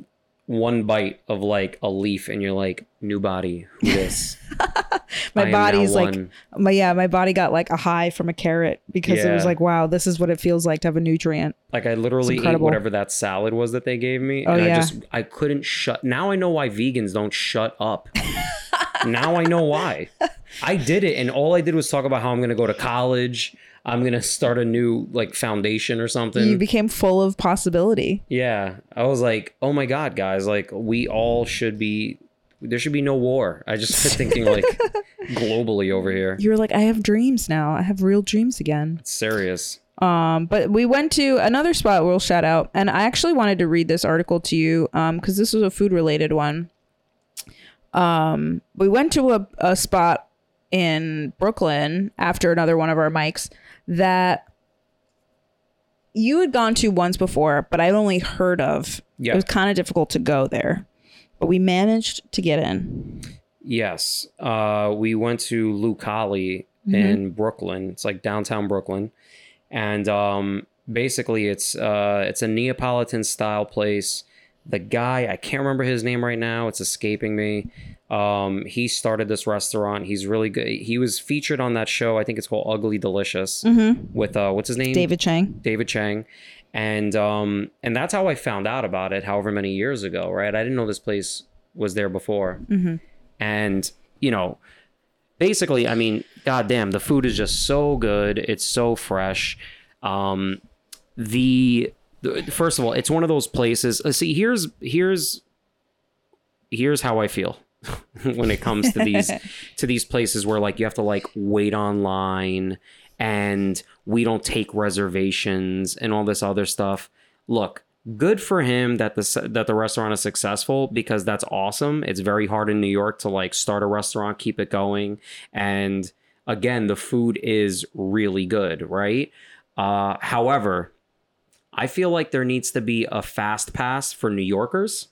one bite of like a leaf and you're like new body who this My body's like, one. my yeah, my body got like a high from a carrot because it was like, wow, this is what it feels like to have a nutrient. like I literally ate incredible. whatever that salad was that they gave me Oh, and yeah. I just I couldn't shut now I know why vegans don't shut up. now I know why. I did it and all I did was talk about how I'm going to go to college. I'm going to start a new like foundation or something. You became full of possibility. yeah. I was like, "Oh my god, guys, like we all should be there should be no war." I just started thinking like globally over here. You were like, I have dreams now. I have real dreams again. It's serious. Um, but we went to another spot we'll shout out, and I actually wanted to read this article to you um, because this was a food related one. Um, we went to a, a spot in Brooklyn after another one of our mics that you had gone to once before, but I'd only heard of. Yeah. It was kind of difficult to go there, but we managed to get in. Yes. Uh, we went to Lucali Mm-hmm. in Brooklyn. It's like downtown Brooklyn. And um, basically it's uh, it's a Neapolitan style place. The guy, I can't remember his name right now. It's escaping me. Um, he started this restaurant. He's really good. He was featured on that show. I think it's called Ugly Delicious with uh, what's his name? Mm-hmm. David Chang. David Chang. And um and that's how I found out about it. However many years ago, right? I didn't know this place was there before, and you know, basically, I mean, goddamn, the food is just so good. It's so fresh. Um, the, the first of all, it's one of those places. uh, See, here's here's here's how I feel when it comes to these to these places where like you have to like wait online and we don't take reservations and all this other stuff. Look, good for him that the that the restaurant is successful because that's awesome. It's very hard in New York to like start a restaurant, keep it going, and again, the food is really good, right? Uh, however, I feel like there needs to be a fast pass for New Yorkers.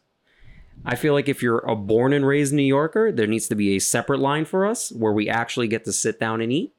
I feel like if you're a born and raised New Yorker, there needs to be a separate line for us where we actually get to sit down and eat.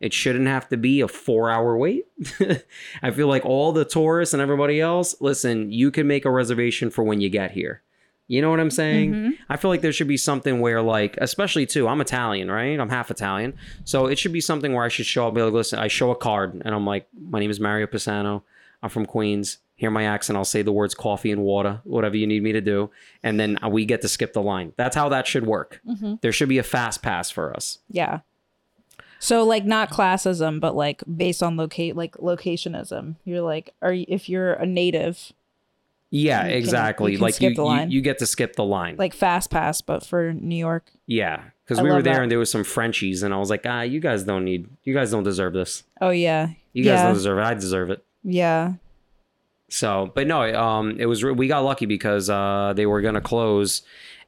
It shouldn't have to be a four hour wait. I feel like all the tourists and everybody else, listen, you can make a reservation for when you get here. You know what I'm saying? Mm-hmm. I feel like there should be something where, like, especially too, I'm Italian, right? I'm half Italian. So it should be something where I should show up, be like, listen, I show a card and I'm like, my name is Mario Pisano. I'm from Queens. Hear my accent. I'll say the words coffee and water, whatever you need me to do. And then we get to skip the line. That's how that should work. Mm-hmm. There should be a fast pass for us. Yeah. So like not classism, but like based on locate like locationism. You're like, are you, if you're a native, Yeah, You can- exactly. you can like skip you, the you, line. you get to skip the line. like fast pass, but for New York. yeah. Because we were there that. and there was some Frenchies and I was like, ah, you guys don't need, you guys don't deserve this. Oh yeah. You guys yeah. don't deserve it. I deserve it. Yeah. So, but no, um, it was we got lucky because uh, they were gonna close,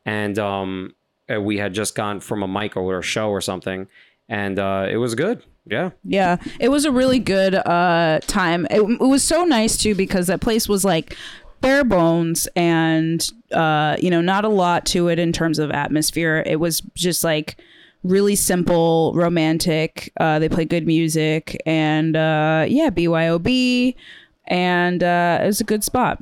and um, uh, we had just gone from a mic or a show or something, and uh, it was good. Yeah, Yeah, it was a really good uh time. It, it was so nice too because that place was like bare bones and uh you know not a lot to it in terms of atmosphere. It was just like really simple, romantic. Uh they play good music and uh yeah, BYOB and uh it was a good spot.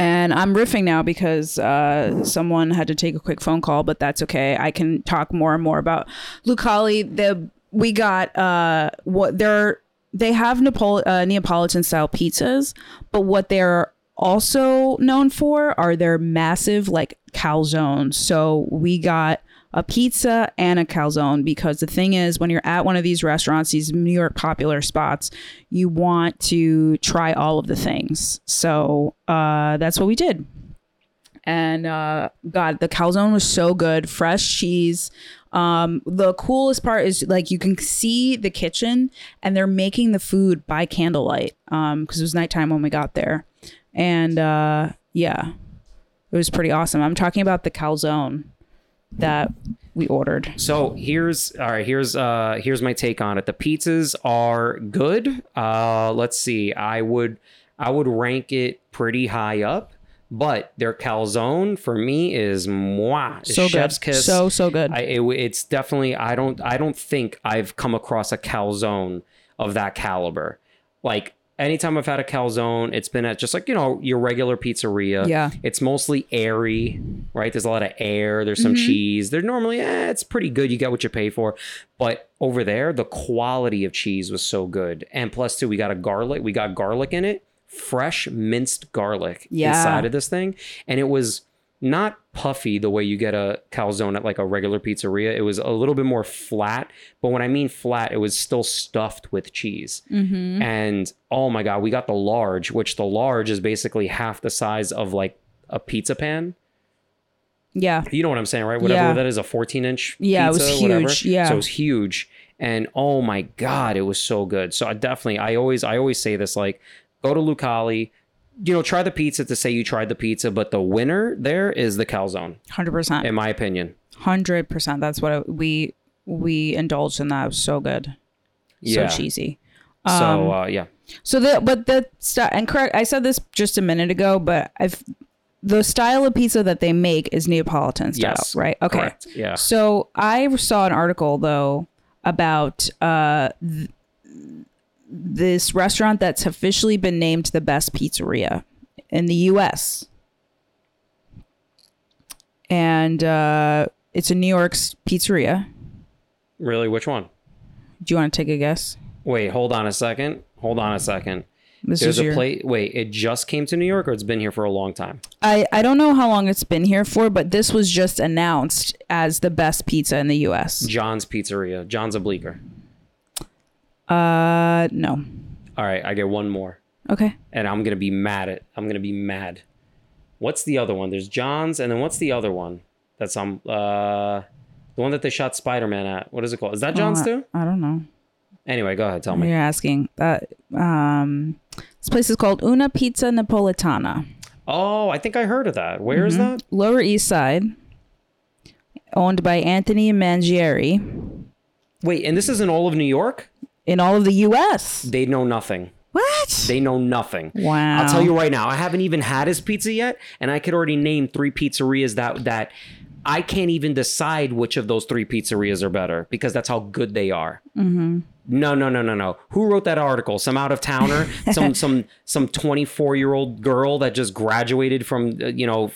And I'm riffing now because uh, someone had to take a quick phone call, but that's okay. I can talk more and more about Lucali. The we got uh, what they're they have uh, Neapolitan style pizzas, but what they're also known for are their massive like calzones. So we got a pizza and a calzone because the thing is when you're at one of these restaurants these new york popular spots you want to try all of the things. So uh, that's what we did. And uh, god the calzone was so good. Fresh cheese. Um, the coolest part is like you can see the kitchen and they're making the food by candlelight um because it was nighttime when we got there. And uh yeah. It was pretty awesome. I'm talking about the calzone that we ordered So here's all right. Here's uh here's my take on it. The pizzas are good. Uh, let's see. I would I would rank it pretty high up, but their calzone for me is moi. so chef's good kiss. so so good I, it, it's definitely I don't I don't think I've come across a calzone of that caliber. Like anytime I've had a calzone, it's been at just like you know your regular pizzeria. Yeah. it's mostly airy, right? There's a lot of air. There's Mm-hmm. some cheese. They're normally eh, it's pretty good. You get what you pay for. But over there, the quality of cheese was so good, and plus too, we got a garlic. We got garlic in it, fresh minced garlic Yeah. inside of this thing, and it was not puffy the way you get a calzone at like a regular pizzeria. It was a little bit more flat, but when I mean flat, it was still stuffed with cheese. Mm-hmm. And oh my god, we got the large, which the large is basically half the size of like a pizza pan. yeah You know what I'm saying, right? Whatever Yeah. that is, a 14 inch. Yeah, it was pizza, whatever. huge. Yeah. so it was huge, and oh my god, it was so good. So I definitely, I always, I always say this, like, go to Lucali. You know, try the pizza to say you tried the pizza, but the winner there is the calzone, 100% in my opinion. 100% that's what I, we we indulged in that it was so good Yeah. so cheesy So uh, yeah, So the but the and correct. I said this just a minute ago, but I've the style of pizza that they make is Neapolitan style, yes, right? Okay. correct. Yeah, So I saw an article though about uh, th- this restaurant that's officially been named the best pizzeria in the U.S. And uh, it's a New York's pizzeria. really, which one? Do you want to take a guess? Wait, hold on a second. Hold on a second. This There's a your. place. Wait, it just came to New York, or it's been here for a long time? I I don't know how long it's been here for, but this was just announced as the best pizza in the U.S. John's Pizzeria. John's a Bleecker. Uh, no. All right, I get one more, Okay. and I'm gonna be mad at. I'm gonna be mad. What's the other one? There's John's, and then what's the other one? That's um uh, the one that they shot Spider Man at. What is it called? Is that John's Uh, too? I don't know. Anyway, go ahead. Tell me. You're asking. Uh, um, this place is called Una Pizza Napoletana, Oh, I think I heard of that. Where is Mm-hmm. that? Lower East Side, owned by Anthony Mangieri Wait, and this is in all of New York? In all of the U.S. They know nothing. What? They know nothing. Wow. I'll tell you right now, I haven't even had his pizza yet, and I could already name three pizzerias that that I can't even decide which of those three pizzerias are better because that's how good they are. Mm-hmm. No, no, no, no, no. Who wrote that article? Some out of towner, some some some twenty four year old girl that just graduated from uh, you know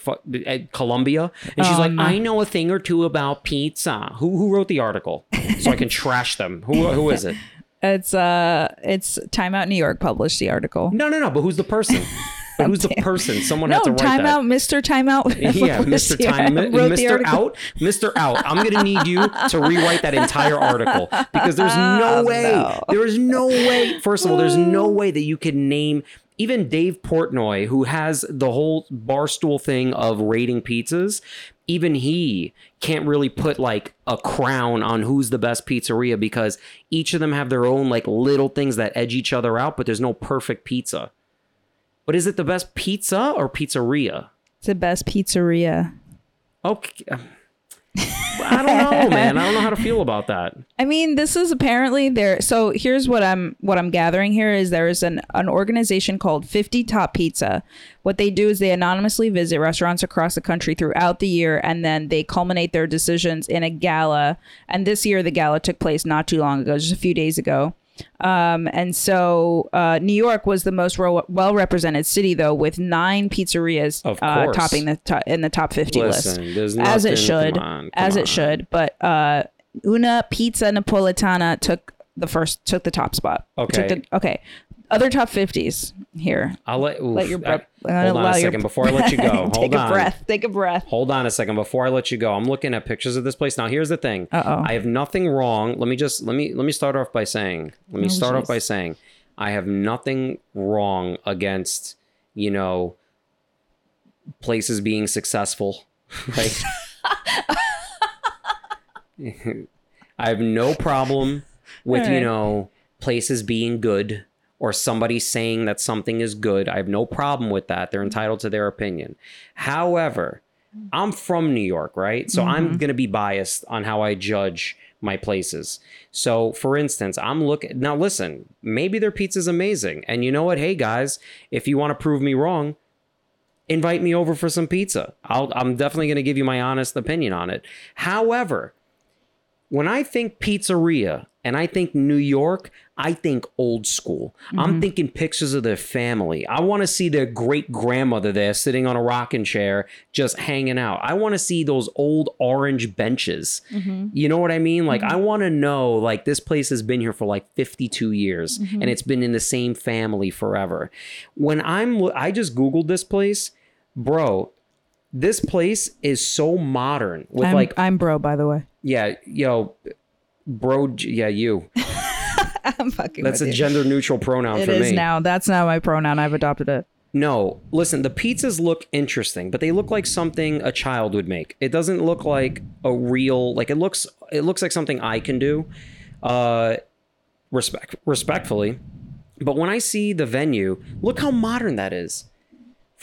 at Columbia, and she's like, I know a thing or two about pizza. Who who wrote the article? So I can trash them. Who who is it? It's uh, it's Time Out New York published the article. No, no, no. But who's the person? But who's the person? Someone No, had to write Time that. Out, Mr. Time Out. Yeah, Mr. Time, Mr. Out, Mr. Out. I'm gonna need you to rewrite that entire article because there's no Oh, way. There is no way. First of all, there's no way that you can name even Dave Portnoy, who has the whole barstool thing of rating pizzas. Even he can't really put like a crown on who's the best pizzeria because each of them have their own like little things that edge each other out, but there's no perfect pizza. But is it the best pizza or pizzeria? It's the best pizzeria. Okay. Um, I don't know, man. I don't know how to feel about that. I mean, this is apparently there. So here's what I'm what I'm gathering here is there is an an organization called 50 Top Pizza. What they do is they anonymously visit restaurants across the country throughout the year, and then they culminate their decisions in a gala. And this year, the gala took place not too long ago, just a few days ago. Um, and so uh, New York was the most ro- well represented city, though, with nine pizzerias uh, topping the to- in the top 50 Listen, list, there's as it should, come on, as come it on. should. But uh, Una Pizza Napoletana took the first, took the top spot. Okay. The, okay. Other top 50s here. I'll let, oof, Let your I- breath. I'm gonna hold on a your- second before I let you go. Hold Take on. a breath. Take a breath. Hold on a second before I let you go. I'm looking at pictures of this place. Now here's the thing. Uh-oh. I have nothing wrong. Let me just let me let me start off by saying. Let me Oh, start off by saying I have nothing wrong against, you know, places being successful. Right? I have no problem with, you know, places being good or somebody saying that something is good. I have no problem with that. They're mm-hmm. entitled to their opinion. However, I'm from New York, right? So I'm mm-hmm. going to be biased on how I judge my places. So, for instance, I'm looking now. Listen, maybe their pizza's amazing, and you know what? Hey guys, if you want to prove me wrong, invite me over for some pizza. I'll, I'm definitely going to give you my honest opinion on it. However, when I think pizzeria and I think New York, I think old school. I'm mm-hmm. thinking pictures of their family. I want to see their great grandmother there sitting on a rocking chair, just hanging out. I want to see those old orange benches. Mm-hmm. You know what I mean? Like, I mm-hmm. want to know, like, this place has been here for like 52 years and it's been in the same family forever. When I'm, I just Googled this place, bro. This place is so modern with I'm, like I'm bro, by the way. yeah, yo, bro. Yeah, you. I'm fucking That's a you. gender neutral pronoun It for is me. now. That's now my pronoun. I've adopted it. No, listen. The pizzas look interesting, but they look like something a child would make. It doesn't look like a real. Like it looks. It looks like something I can do. Uh, respect respectfully, but when I see the venue, look how modern that is.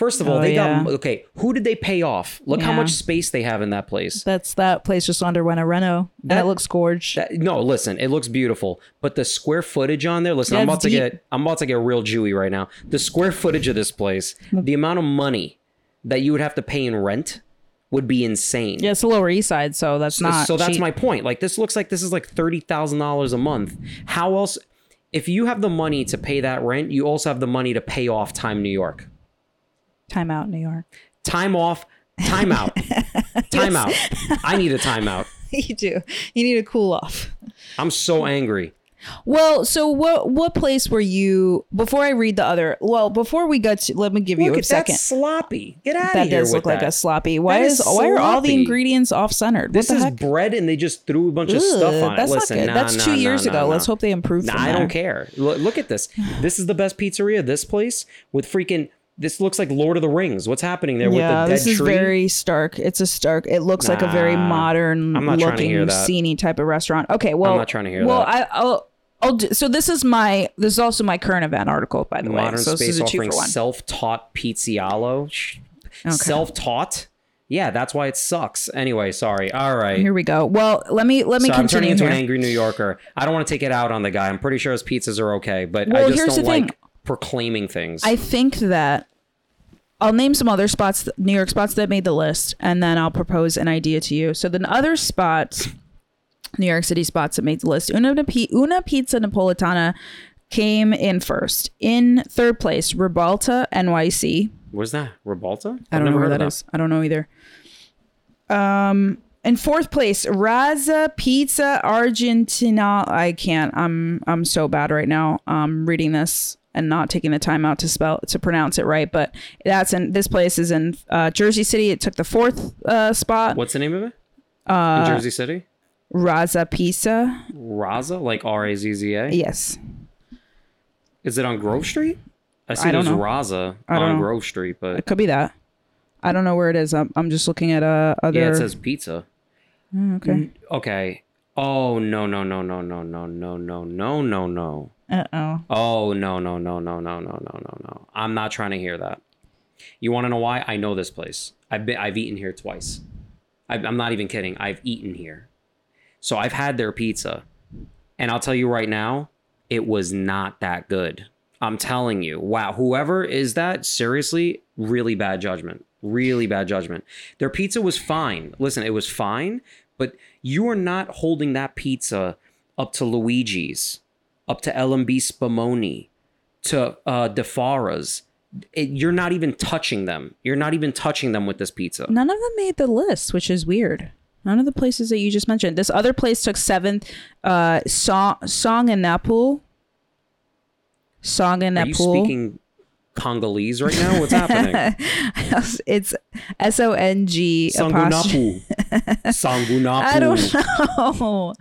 First of all, Oh, they yeah. got okay. Who did they pay off? Look how much space they have in that place. That's that place just underwent a reno, and That- it looks gorge. That- no, listen, it looks beautiful, but the square footage on there. Listen, Yeah, I'm about to deep. get, I'm about to get real Jewy right now. The square footage of this place, mm. the amount of money that you would have to pay in rent would be insane. yeah, it's the Lower East Side, so that's not. so that's cheap. my point. Like this looks like this is like thirty thousand dollars a month. How else? If you have the money to pay that rent, you also have the money to pay off Time New York. Time out, New York. Time off, time out, time out. I need a timeout. you do. You need to cool off. I'm so angry. Well, so what what place were you before I read the other? Well, before we got to let me give you a second. that sloppy. Get out That of here does with look like a sloppy. Why That is, is why are all the ingredients off centered? This the is heck? bread, and they just threw a bunch of stuff Ugh, on it. That's Listen, not good. nah, That's nah, two nah, years ago. Let's hope they improve. Nah, I don't care. Look, look at this. This is the best pizzeria. This place with freaking. This looks like Lord of the Rings. What's happening there Yeah, with the dead this is tree? very stark. It's a stark. It looks like a very modern I'm not trying to looking, hear that. sceney type of restaurant. Okay, well, I'm not trying to hear well, that. I, I'll. I'll do, so this is my this is also my current event article by the way. Modern So this space is a two offering for one. self-taught pizzaiolo. Sh- Self-taught. Yeah, that's why it sucks. Anyway, sorry. All right. Here we go. Well, let me let me So I'm turning continue into here. an angry New Yorker. I don't want to take it out on the guy. I'm pretty sure his pizzas are okay, but Well, I just don't like proclaiming things. I think that I'll name some other spots, New York spots that made the list, and then I'll propose an idea to you. So the other spots, New York City spots that made the list, Una, Una Pizza Napoletana came in first. In third place, Ribalta NYC. What's that? Ribalta? I don't know where that is. I don't know either. Um, in fourth place, Razza Pizza Argentina. I can't. I'm I'm so bad right now. Um, reading this and not taking the time out to spell to pronounce it right. But that's in this place is in uh, Jersey City. It took the fourth uh, spot. What's the name of it? Uh, In Jersey City? Razza Pizza. Razza? Like R A Z Z A? Yes. Is it on Grove Street? I see I don't there's know. Razza I don't on know. Grove Street, but It could be that. I don't know where it is. I'm, I'm just looking at uh, other. yeah, it says pizza. Oh, okay. Okay. Oh no no no no no no no no no no no. Uh oh. Oh no no no no no no no no no. I'm not trying to hear that. You want to know why? I know this place. I've been I've eaten here twice. I, I'm not even kidding. I've eaten here, so I've had their pizza, and I'll tell you right now, it was not that good. I'm telling you. Wow. Whoever is that, seriously, really bad judgment. Really bad judgment. Their pizza was fine. Listen, it was fine, but you are not holding that pizza up to Luigi's, up to L&B Spumoni, to uh, Di Fara's. It, you're not even touching them. You're not even touching them with this pizza. None of them made the list, which is weird. None of the places that you just mentioned. This other place took seventh. Uh, Song Song in Napul. Song in Are you Napul. speaking Congolese right now? What's happening? it's S O N G. Sangunapu. Sangunapu. I don't know.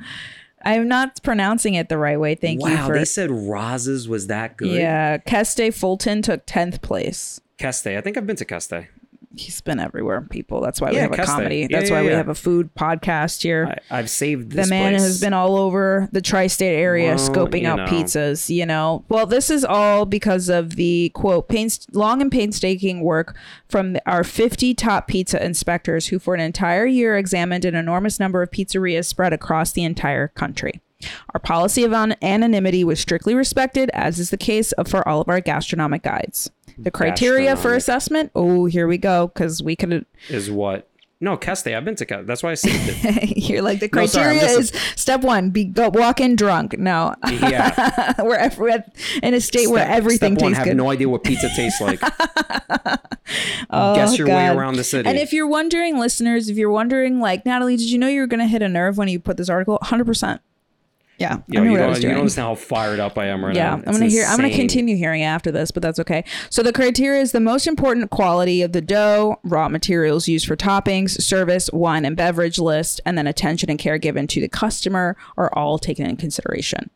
I'm not pronouncing it the right way. Thank you Wow, for. they said Roz's was that good. yeah, Keste Fulton took tenth place. Keste. I think I've been to Keste. He's been everywhere, people. That's why we Yeah, have a comedy. Yeah, That's yeah, why we have a food podcast here. I, I've saved the man place. has been all over the tri-state area Well, scoping out know. pizzas you know well this is all because of the quote pains- long and painstaking work from the- our 50 top pizza inspectors who for an entire year examined an enormous number of pizzerias spread across the entire country our policy of anonymity was strictly respected as is the case for all of our gastronomic guides the criteria for assessment oh here we go because we could is what? No, Keste. I've been to Keste. That's why I saved it. You're like the No, sorry, criteria is step one: be go walk in drunk. No, yeah. we're, we're in a state where everything step one, tastes have good. no idea what pizza tastes like. Oh, Guess your way around the city. And if you're wondering, listeners, if you're wondering, like Natalie, did you know you were going to hit a nerve when you put this article? 100. percent Yeah, Yo, I knew you, what I don't, you don't understand how fired up I am right yeah, now. Yeah, I'm gonna hear. I'm gonna continue hearing after this, but that's okay. So the criteria is the most important quality of the dough, raw materials used for toppings, service, wine and beverage list, and then attention and care given to the customer are all taken in consideration.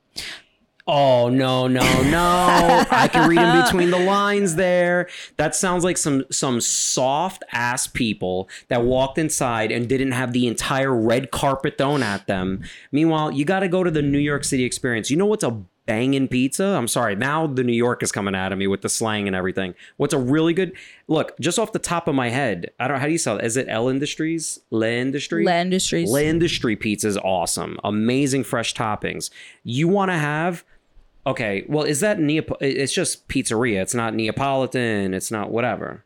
Oh no no no! I can read in between the lines there. That sounds like some some soft ass people that walked inside and didn't have the entire red carpet thrown at them. Meanwhile, you got to go to the New York City experience. You know what's a banging pizza? I'm sorry, now the New York is coming out of me with the slang and everything. What's a really good look? Just off the top of my head, I don't. How do you sell it? Is it L Industries? Le Industry? Le Industries. Le Industry pizza is awesome. Amazing fresh toppings. You want to have Okay, well, is that Neap? It's just pizzeria. It's not Neapolitan. It's not whatever.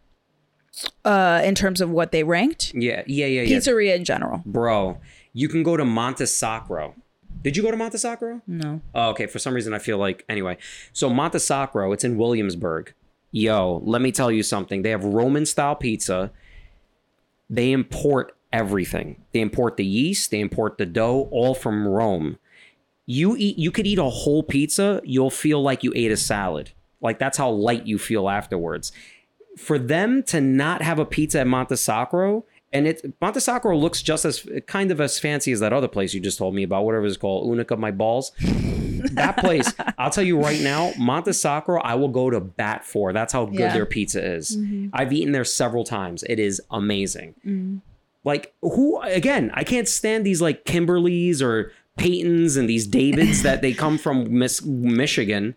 uh, in terms of what they ranked. Yeah, yeah, yeah, yeah. Pizzeria in general. Bro, you can go to Montesacro. Did you go to Montesacro? No. Oh, okay. For some reason, I feel like anyway. So Montesacro, it's in Williamsburg. Yo, let me tell you something. They have Roman style pizza. They import everything. They import the yeast. They import the dough, all from Rome. You eat you could eat a whole pizza, you'll feel like you ate a salad. Like that's how light you feel afterwards. For them to not have a pizza at Monte Sacro, and it Monte Sacro looks just as kind of as fancy as that other place you just told me about, whatever it's called, Unica my balls. that place, I'll tell you right now, Monte Sacro, I will go to bat for. That's how good Yeah. their pizza is. Mm-hmm. I've eaten there several times. It is amazing. Mm. Like who again? I can't stand these like Kimberleys or Peytons and these Davids that they come from Miss Michigan.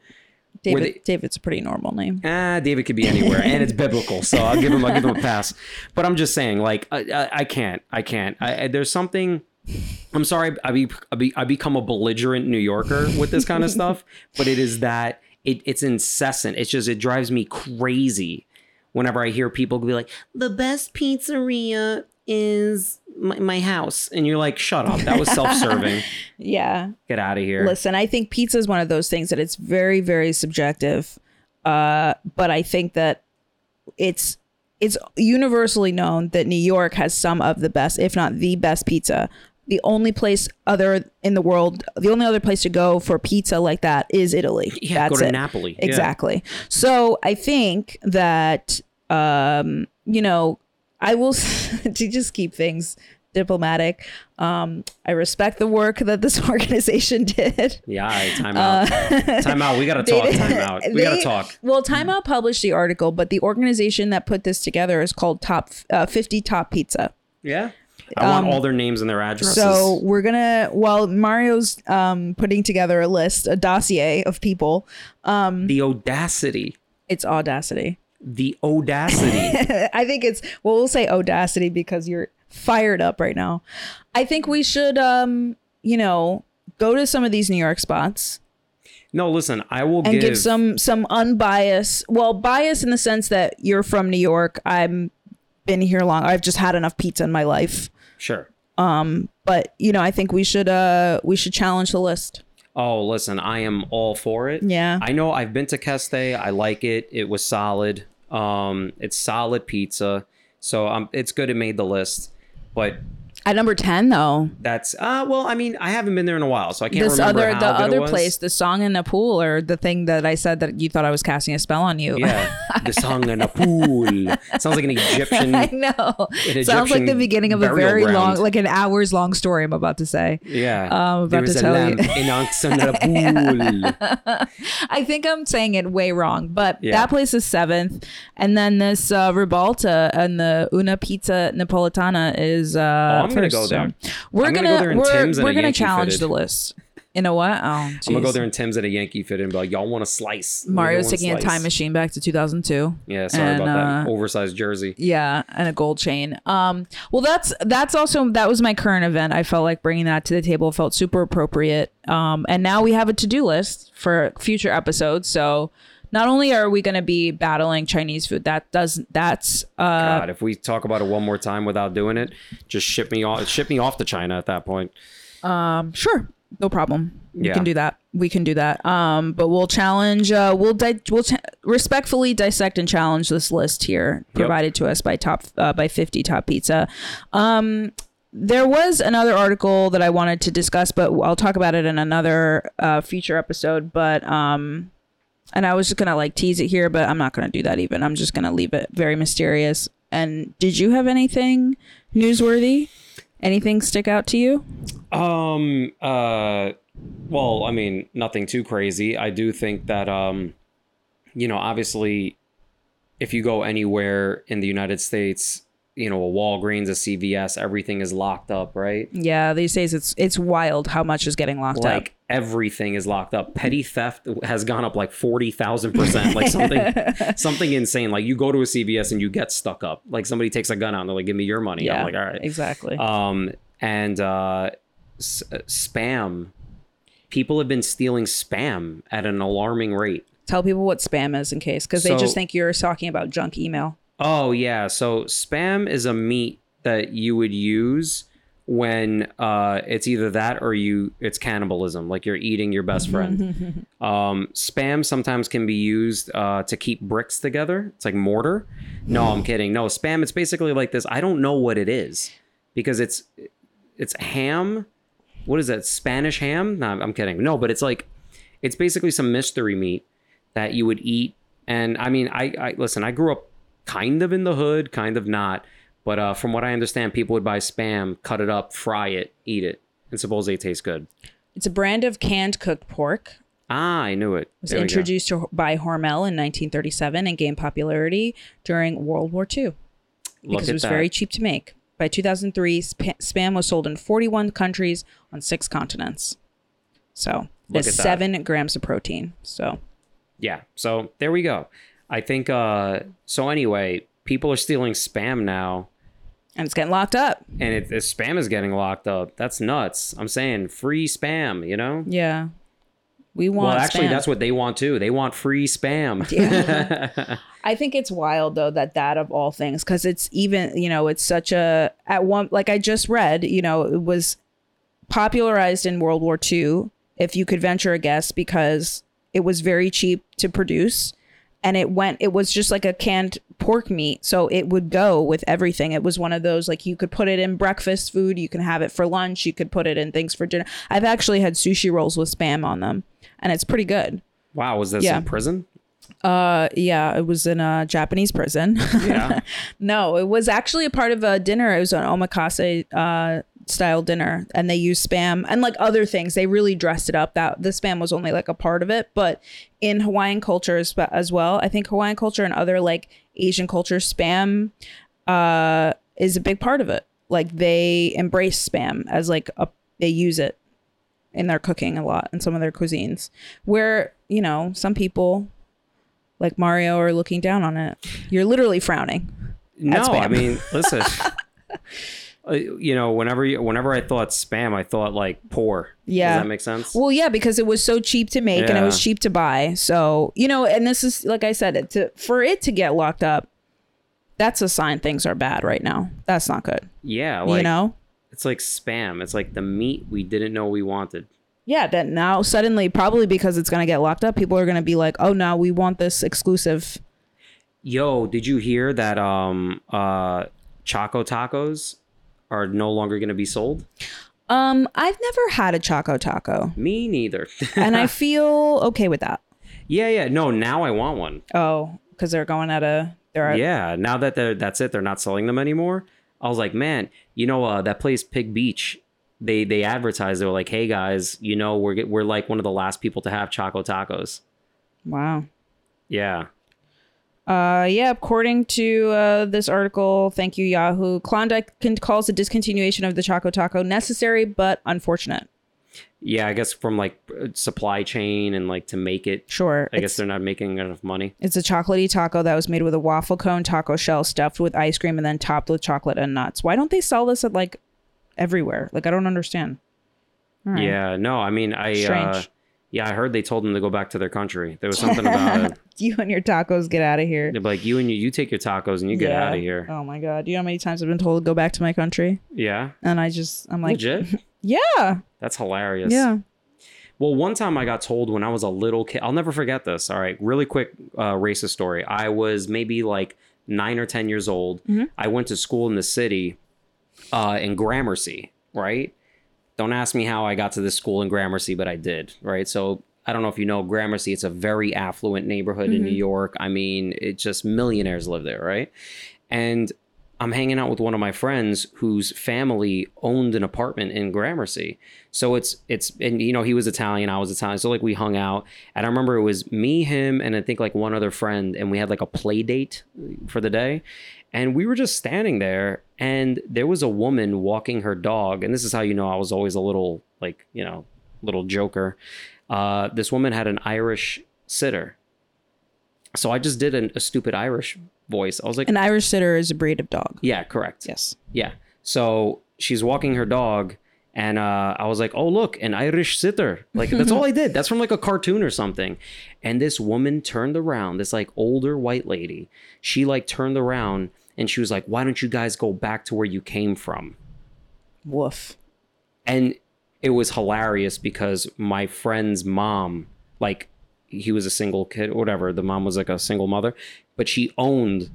David, they- David's a pretty normal name. Ah, David could be anywhere, and it's biblical, so I'll give him I'll give him a pass. But I'm just saying, like, I, I, I can't, I can't. I, I, there's something. I'm sorry, I be, I be I become a belligerent New Yorker with this kind of stuff, but it is that it, it's incessant. It's just it drives me crazy whenever I hear people be like, "The best pizzeria is my, my house," and you're like, "Shut up! That was self-serving. Yeah. Get out of here." Listen, I think pizza is one of those things that it's very, very subjective. Uh, but I think that it's it's universally known that New York has some of the best, if not the best pizza. The only place other in the world, the only other place to go for pizza like that is Italy. Yeah, go That's to it. Napoli. Yeah. Exactly. So I think that um, you know, I will to just keep things diplomatic. Um, I respect the work that this organization did. Yeah, right, time out. time out. We gotta talk. Uh, They- Time out. We gotta talk. Well, Time Out published the article, but the organization that put this together is called Top uh, 50 Top Pizza. Yeah. I want all their names and their addresses. Um, So we're gonna while Mario's um, putting together a list, a dossier of people. the audacity. It's Audacity. The audacity. I think it's well, we'll say Audacity because you're fired up right now. I think we should, um, you know, go to some of these New York spots no, listen, I will and give, give some some unbiased well bias in the sense that you're from new york i'm been here long i've just had enough pizza in my life sure. Um, but you know i think we should uh we should challenge the list Oh, listen, I am all for it. Yeah. I know I've been to Keste. I like it. It was solid. Um, it's solid pizza. So um, it's good it made the list. But at number 10 though that's uh well, I mean, I haven't been there in a while, so I can't this remember other how the good it other was. place the song in the pool or the thing that i said that you thought i was casting a spell on you Yeah, the song in a pool. Sounds like an Egyptian. I know. An Sounds like the Egyptian beginning of a burial very ground. long, like an hours long story. I'm about to say. Yeah, I'm there about to tell you. in Anx in a pool. I think I'm saying it way wrong, but Yeah. that place is seventh, and then this uh, Ribalta and the Una Pizza Napoletana is. Uh, Oh, I'm gonna go there. We're gonna gonna, go in we're, we're gonna challenge fitted. the list. In a what? Oh, I'm gonna go there and Tim's at a Yankee fit and be like, y'all want a slice? Mario's taking a time machine back to 2002. Yeah, sorry And, about that uh, oversized jersey. Yeah, and a gold chain. Um, well, that's that's also that was my current event. I felt like bringing that to the table felt super appropriate. Um, and now we have a to do list for future episodes. So not only are we going to be battling Chinese food, that does that's uh, God, if we talk about it one more time without doing it, just ship me off. Ship me off to China at that point. Um, sure, no problem. We Yeah. can do that. We can do that. Um, but we'll challenge. Uh, we'll di- we'll ch- respectfully dissect and challenge this list here provided to us by top uh, by fifty top pizza. Um, there was another article that I wanted to discuss, but I'll talk about it in another uh, future episode. But um, and I was just gonna like tease it here, but I'm not gonna do that even. I'm just gonna leave it very mysterious. And did you have anything newsworthy? Anything stick out to you? Um. Uh. Well, I mean, nothing too crazy. I do think that um, you know, obviously, if you go anywhere in the United States, you know, a Walgreens, a CVS, everything is locked up, right? Yeah, these days it's it's wild how much is getting locked up. Like everything is locked up. Petty theft has gone up like forty thousand percent. Like something, something insane. Like you go to a CVS and you get stuck up. Like somebody takes a gun out and they're like, "Give me your money." Yeah, I'm like, "All right." exactly. Um, and uh, s- spam. People have been stealing spam at an alarming rate. Tell people what spam is in case, because they just think you're talking about junk email. Oh yeah, so spam is a meat that you would use when uh, it's either that or you it's cannibalism, like you're eating your best friend. um, spam sometimes can be used uh, to keep bricks together. It's like mortar. No, I'm kidding. No, spam. It's basically like this. I don't know what it is because it's it's ham what is that? Spanish ham? No, I'm kidding. No, but it's like it's basically some mystery meat that you would eat. And I mean, I, I listen. I grew up kind of in the hood, kind of not. But uh, from what I understand, people would buy spam, cut it up, fry it, eat it, and supposedly it tastes good. It's a brand of canned cooked pork. Ah, I knew it. was There introduced to, by Hormel in 1937 and gained popularity during World War II Look because at it was that. very cheap to make. By 2003, sp- spam was sold in 41 countries on six continents. So there's at that. seven grams of protein. So yeah. So there we go. I think. uh So anyway, people are stealing spam now. and it's getting locked up. and it, if spam is getting locked up. That's nuts. I'm saying free spam, you know? Yeah, we want. Well, actually, spam. that's what they want too. They want free spam. Yeah. I think it's wild though that that of all things because it's even you know it's such a at one like I just read you know it was popularized in World War II if you could venture a guess because it was very cheap to produce and it went it was just like a canned pork meat so it would go with everything it was one of those like you could put it in breakfast food you can have it for lunch you could put it in things for dinner I've actually had sushi rolls with spam on them and it's pretty good wow, was this Yeah. in prison? uh yeah it was in a Japanese prison Yeah. No, it was actually a part of a dinner. It was an omakase uh, style dinner, and they used spam and like other things. They really dressed it up. That the spam was only like a part of it, but in Hawaiian culture as, as well, I think Hawaiian culture and other like Asian cultures, spam uh, is a big part of it. Like they embrace spam as like a they use it in their cooking a lot in some of their cuisines. Where you know some people like Mario are looking down on it. You're literally frowning. no. I mean, listen. uh, you know, whenever you, whenever I thought spam, I thought like poor. Yeah. Does that make sense? Well, yeah, because it was so cheap to make and it was cheap to buy. So, you know, and this is like I said, it to for it to get locked up, that's a sign things are bad right now. That's not good. yeah. Like, you know? it's like spam. It's like the meat we didn't know we wanted. Yeah, that now suddenly probably because it's gonna get locked up, people are gonna be like, Oh no, we want this exclusive. Yo, did you hear that um uh Choco tacos are no longer going to be sold? Um, I've never had a Choco Taco. Me neither. And I feel okay with that. yeah, yeah. No, now I want one. Oh, because they're going at a they're at Yeah, now that they're that's it, they're not selling them anymore. I was like, man, you know, uh, that place Pig Beach. They they advertised. They were like, hey guys, you know, we're we're like one of the last people to have Choco tacos. wow. Yeah, Uh, yeah, according to uh, this article, thank you, Yahoo. Klondike con- calls the discontinuation of the Choco Taco necessary but unfortunate. yeah. I guess from like uh, supply chain and like to make it. Sure. I guess it's, they're not making enough money. it's a chocolatey taco that was made with a waffle cone taco shell stuffed with ice cream and then topped with chocolate and nuts. Why don't they sell this at like everywhere? Like, I don't understand. All right. Yeah, no, I mean, I uh, Strange. Yeah, I heard they told them to go back to their country. There was something about it. You and your tacos get out of here. They're like, you and you, you take your tacos and you get Yeah. out of here. Oh my God. Do you know how many times I've been told to go back to my country? Yeah, And I just, I'm like, legit. yeah. That's hilarious. Yeah. Well, one time I got told when I was a little kid, I'll never forget this. All right, really quick uh, racist story. I was maybe like nine or 10 years old. Mm-hmm. I went to school in the city uh, in Gramercy, right? Don't ask me how I got to this school in Gramercy, but I did, right? So I don't know if you know Gramercy, it's a very affluent neighborhood in New mm-hmm. York. I mean, it just millionaires live there, right? And I'm hanging out with one of my friends whose family owned an apartment in Gramercy. So it's it's and you know he was Italian, I was Italian. So like we hung out, and I remember it was me, him, and I think like one other friend, and we had like a play date for the day, and we were just standing there, and there was a woman walking her dog, and this is how you know I was always a little like you know little joker. Uh, this woman had an Irish setter, so I just did an, a stupid Irish voice. I was like, An Irish setter is a breed of dog. yeah, correct. Yes. Yeah. So she's walking her dog, and uh, I was like, "Oh, look, an Irish setter!" Like that's all I did. That's from like a cartoon or something. And this woman turned around. This like older white lady. She like turned around and she was like, "Why don't you guys go back to where you came from?" Woof. And it was hilarious because my friend's mom, like, he was a single kid or whatever. The mom was like a single mother, but she owned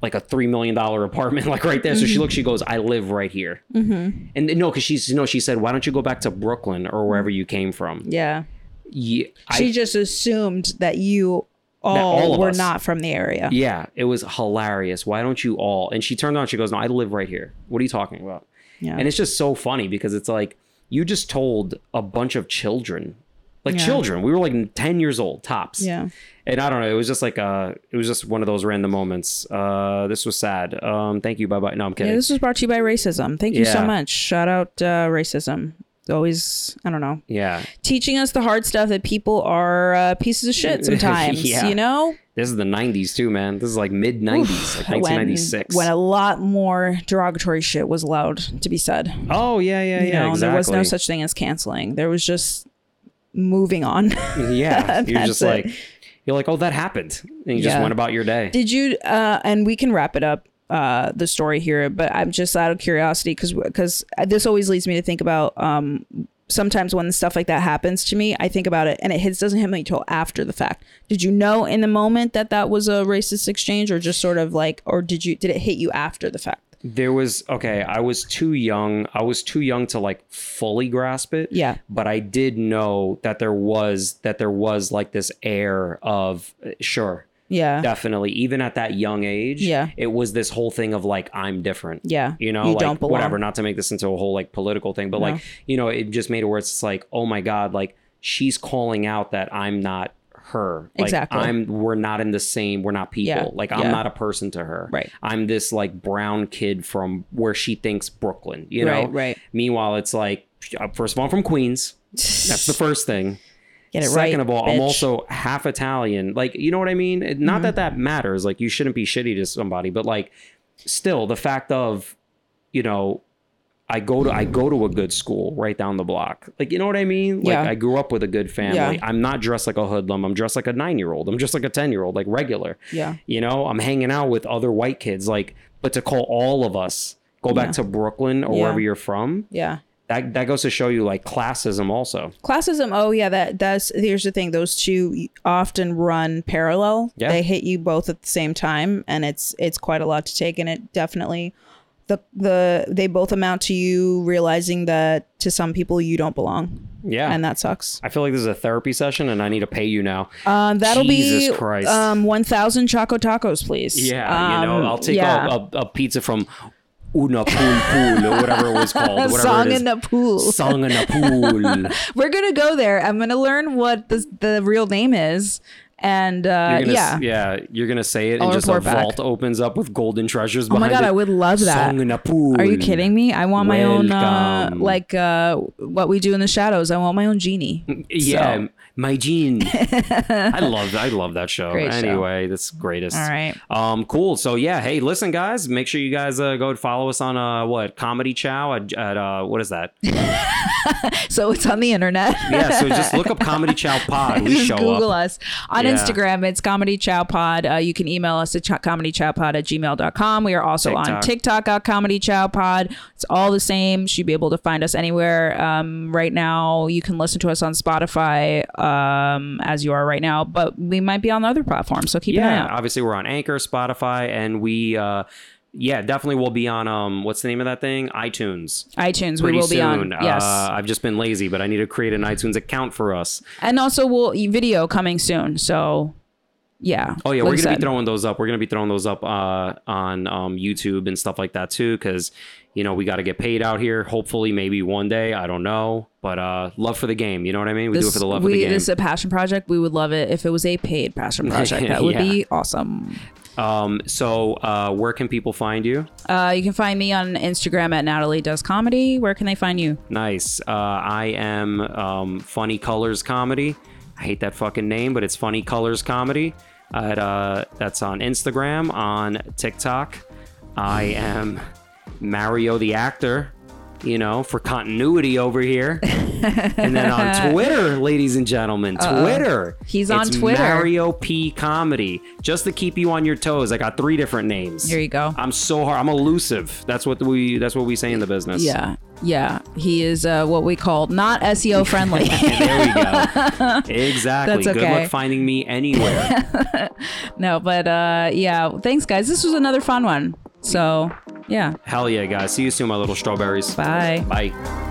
like a three million dollar apartment like right there. So Mm-hmm. she looks, she goes, I live right here. Mm-hmm. And no, because she's no, she said, why don't you go back to Brooklyn or wherever you came from? Yeah. Yeah, She I, just assumed that you all, all were us. not from the area. yeah, it was hilarious. Why don't you all? And she turned on, she goes, no, I live right here. What are you talking about? Yeah. And it's just so funny because it's like you just told a bunch of children, like Yeah. children. We were like ten years old tops. Yeah. And I don't know. It was just like uh, it was just one of those random moments. Uh, this was sad. Um, thank you. Bye bye. No, I'm Yeah, kidding. this was brought to you by racism. Thank you so much. Shout out uh, racism. Always, I don't know, yeah, teaching us the hard stuff that people are uh, pieces of shit sometimes. Yeah. You know, this is the '90s too, man. This is like mid '90s, like when 1996. when a lot more derogatory shit was allowed to be said. oh yeah, yeah, You yeah. know, and exactly. there was no such thing as canceling. There was just moving on. Yeah, you're just it. like you're like, oh, that happened, and you just went about your day. Did you? Uh, and we can wrap it up. Uh, the story here, but I'm just out of curiosity because because this always leads me to think about um sometimes when stuff like that happens to me, I think about it and it hits doesn't hit me until after the fact. Did you know in the moment that that was a racist exchange, or just sort of like, or did you did it hit you after the fact? There was okay. I was too young. I was too young to like fully grasp it. Yeah. But I did know that there was that there was like this air of sure, Yeah, definitely. Even at that young age, Yeah. it was this whole thing of like I'm different. yeah. You know, you like whatever. Not to make this into a whole like political thing, but No. like you know, it just made it where it's like, oh my god, like she's calling out that I'm not her. Like, Exactly. I'm. We're not in the same. We're not people. Yeah. Like I'm Yeah. not a person to her. Right. I'm this like brown kid from where she thinks Brooklyn. You know. Right, right. Meanwhile, it's like uh, first of all, I'm from Queens. That's the first thing. Get it Second right. of all, I'm also half Italian. Like, you know what I mean? Not Mm-hmm. that that matters. Like, you shouldn't be shitty to somebody, but like, still, the fact of, you know, I go to I go to a good school right down the block. Like, you know what I mean? Like, Yeah. I grew up with a good family. Yeah. I'm not dressed like a hoodlum. I'm dressed like a nine year old. I'm just like a ten year old, like regular. Yeah. You know, I'm hanging out with other white kids. Like, but to call all of us go back Yeah. to Brooklyn or wherever you're from, Yeah. That that goes to show you like classism also. Classism. Oh yeah, that that's here's the thing. Those two often run parallel. Yeah. They hit you both at the same time, and it's it's quite a lot to take. And it definitely the the they both amount to you realizing that to some people you don't belong, Yeah. and that sucks. I feel like this is a therapy session and I need to pay you now. Um, that'll Jesus be Christ. um one thousand choco tacos, please. Yeah, you know, Um, I'll take yeah. a, a, a pizza from Una Pool Pool or whatever it was called. Song in the pool. Song in a pool. We're gonna go there. I'm gonna learn what the the real name is, and uh, gonna, yeah. yeah, you're gonna say it, I'll and just a back. vault opens up with golden treasures. Oh my god, it. I would love that. Song in a pool. Are you kidding me? I want my own uh, like uh what we do in the shadows. I want my own genie. Yeah, So- my gene. I love I love that show. Great show. anyway, that's greatest. All right. Um, cool. So yeah, hey, listen, guys, make sure you guys uh, go follow us on uh what comedy chow at, at uh what is that? So it's on the internet. Yeah, so just look up comedy chow pod. We Just show Google up. us on Yeah. Instagram. It's Comedy Chow Pod. Uh, you can email us at ch- comedychowpod at gmail.com. We are also on TikTok. TikTok at Comedy Chow Pod. It's all the same. You should be able to find us anywhere. Um, right now, you can listen to us on Spotify um, as you are right now, but we might be on other platforms. So keep an eye Yeah, out. obviously we're on Anchor, Spotify, and we uh yeah, definitely will be on um what's the name of that thing? iTunes. iTunes, we Pretty will be on. Yes. Uh, I've just been lazy, but I need to create an iTunes account for us. and also, we'll video coming soon. So, yeah. Oh yeah, Like we're gonna be throwing those up. We're gonna be throwing those up uh, on um, YouTube and stuff like that too, because you know we got to get paid out here. Hopefully, maybe one day. I don't know, but uh, love for the game. You know what I mean? We do it for the love we, of the game. this is a passion project. We would love it if it was a paid passion project. That would Yeah. be awesome. Um, so uh, where can people find you? Uh, you can find me on Instagram at Natalie Does Comedy. Where can they find you? Nice. Uh, I am um, Funny Colors Comedy. I hate that fucking name, but it's Funny Colors Comedy. At, uh, that's on Instagram, on TikTok. I am Mario the actor. You know, for continuity over here. and then on Twitter, ladies and gentlemen, Twitter. He's on Twitter. Mario P Comedy. Just to keep you on your toes, I got three different names. Here you go. I'm so hard. I'm elusive. That's what we. That's what we say in the business. Yeah, yeah. He is uh, what we call not SEO friendly. There we go. exactly. That's Good luck finding me anywhere. no, but uh, yeah. Thanks, guys. This was another fun one. So, yeah. Hell yeah, guys. See you soon, my little strawberries. Bye. Bye.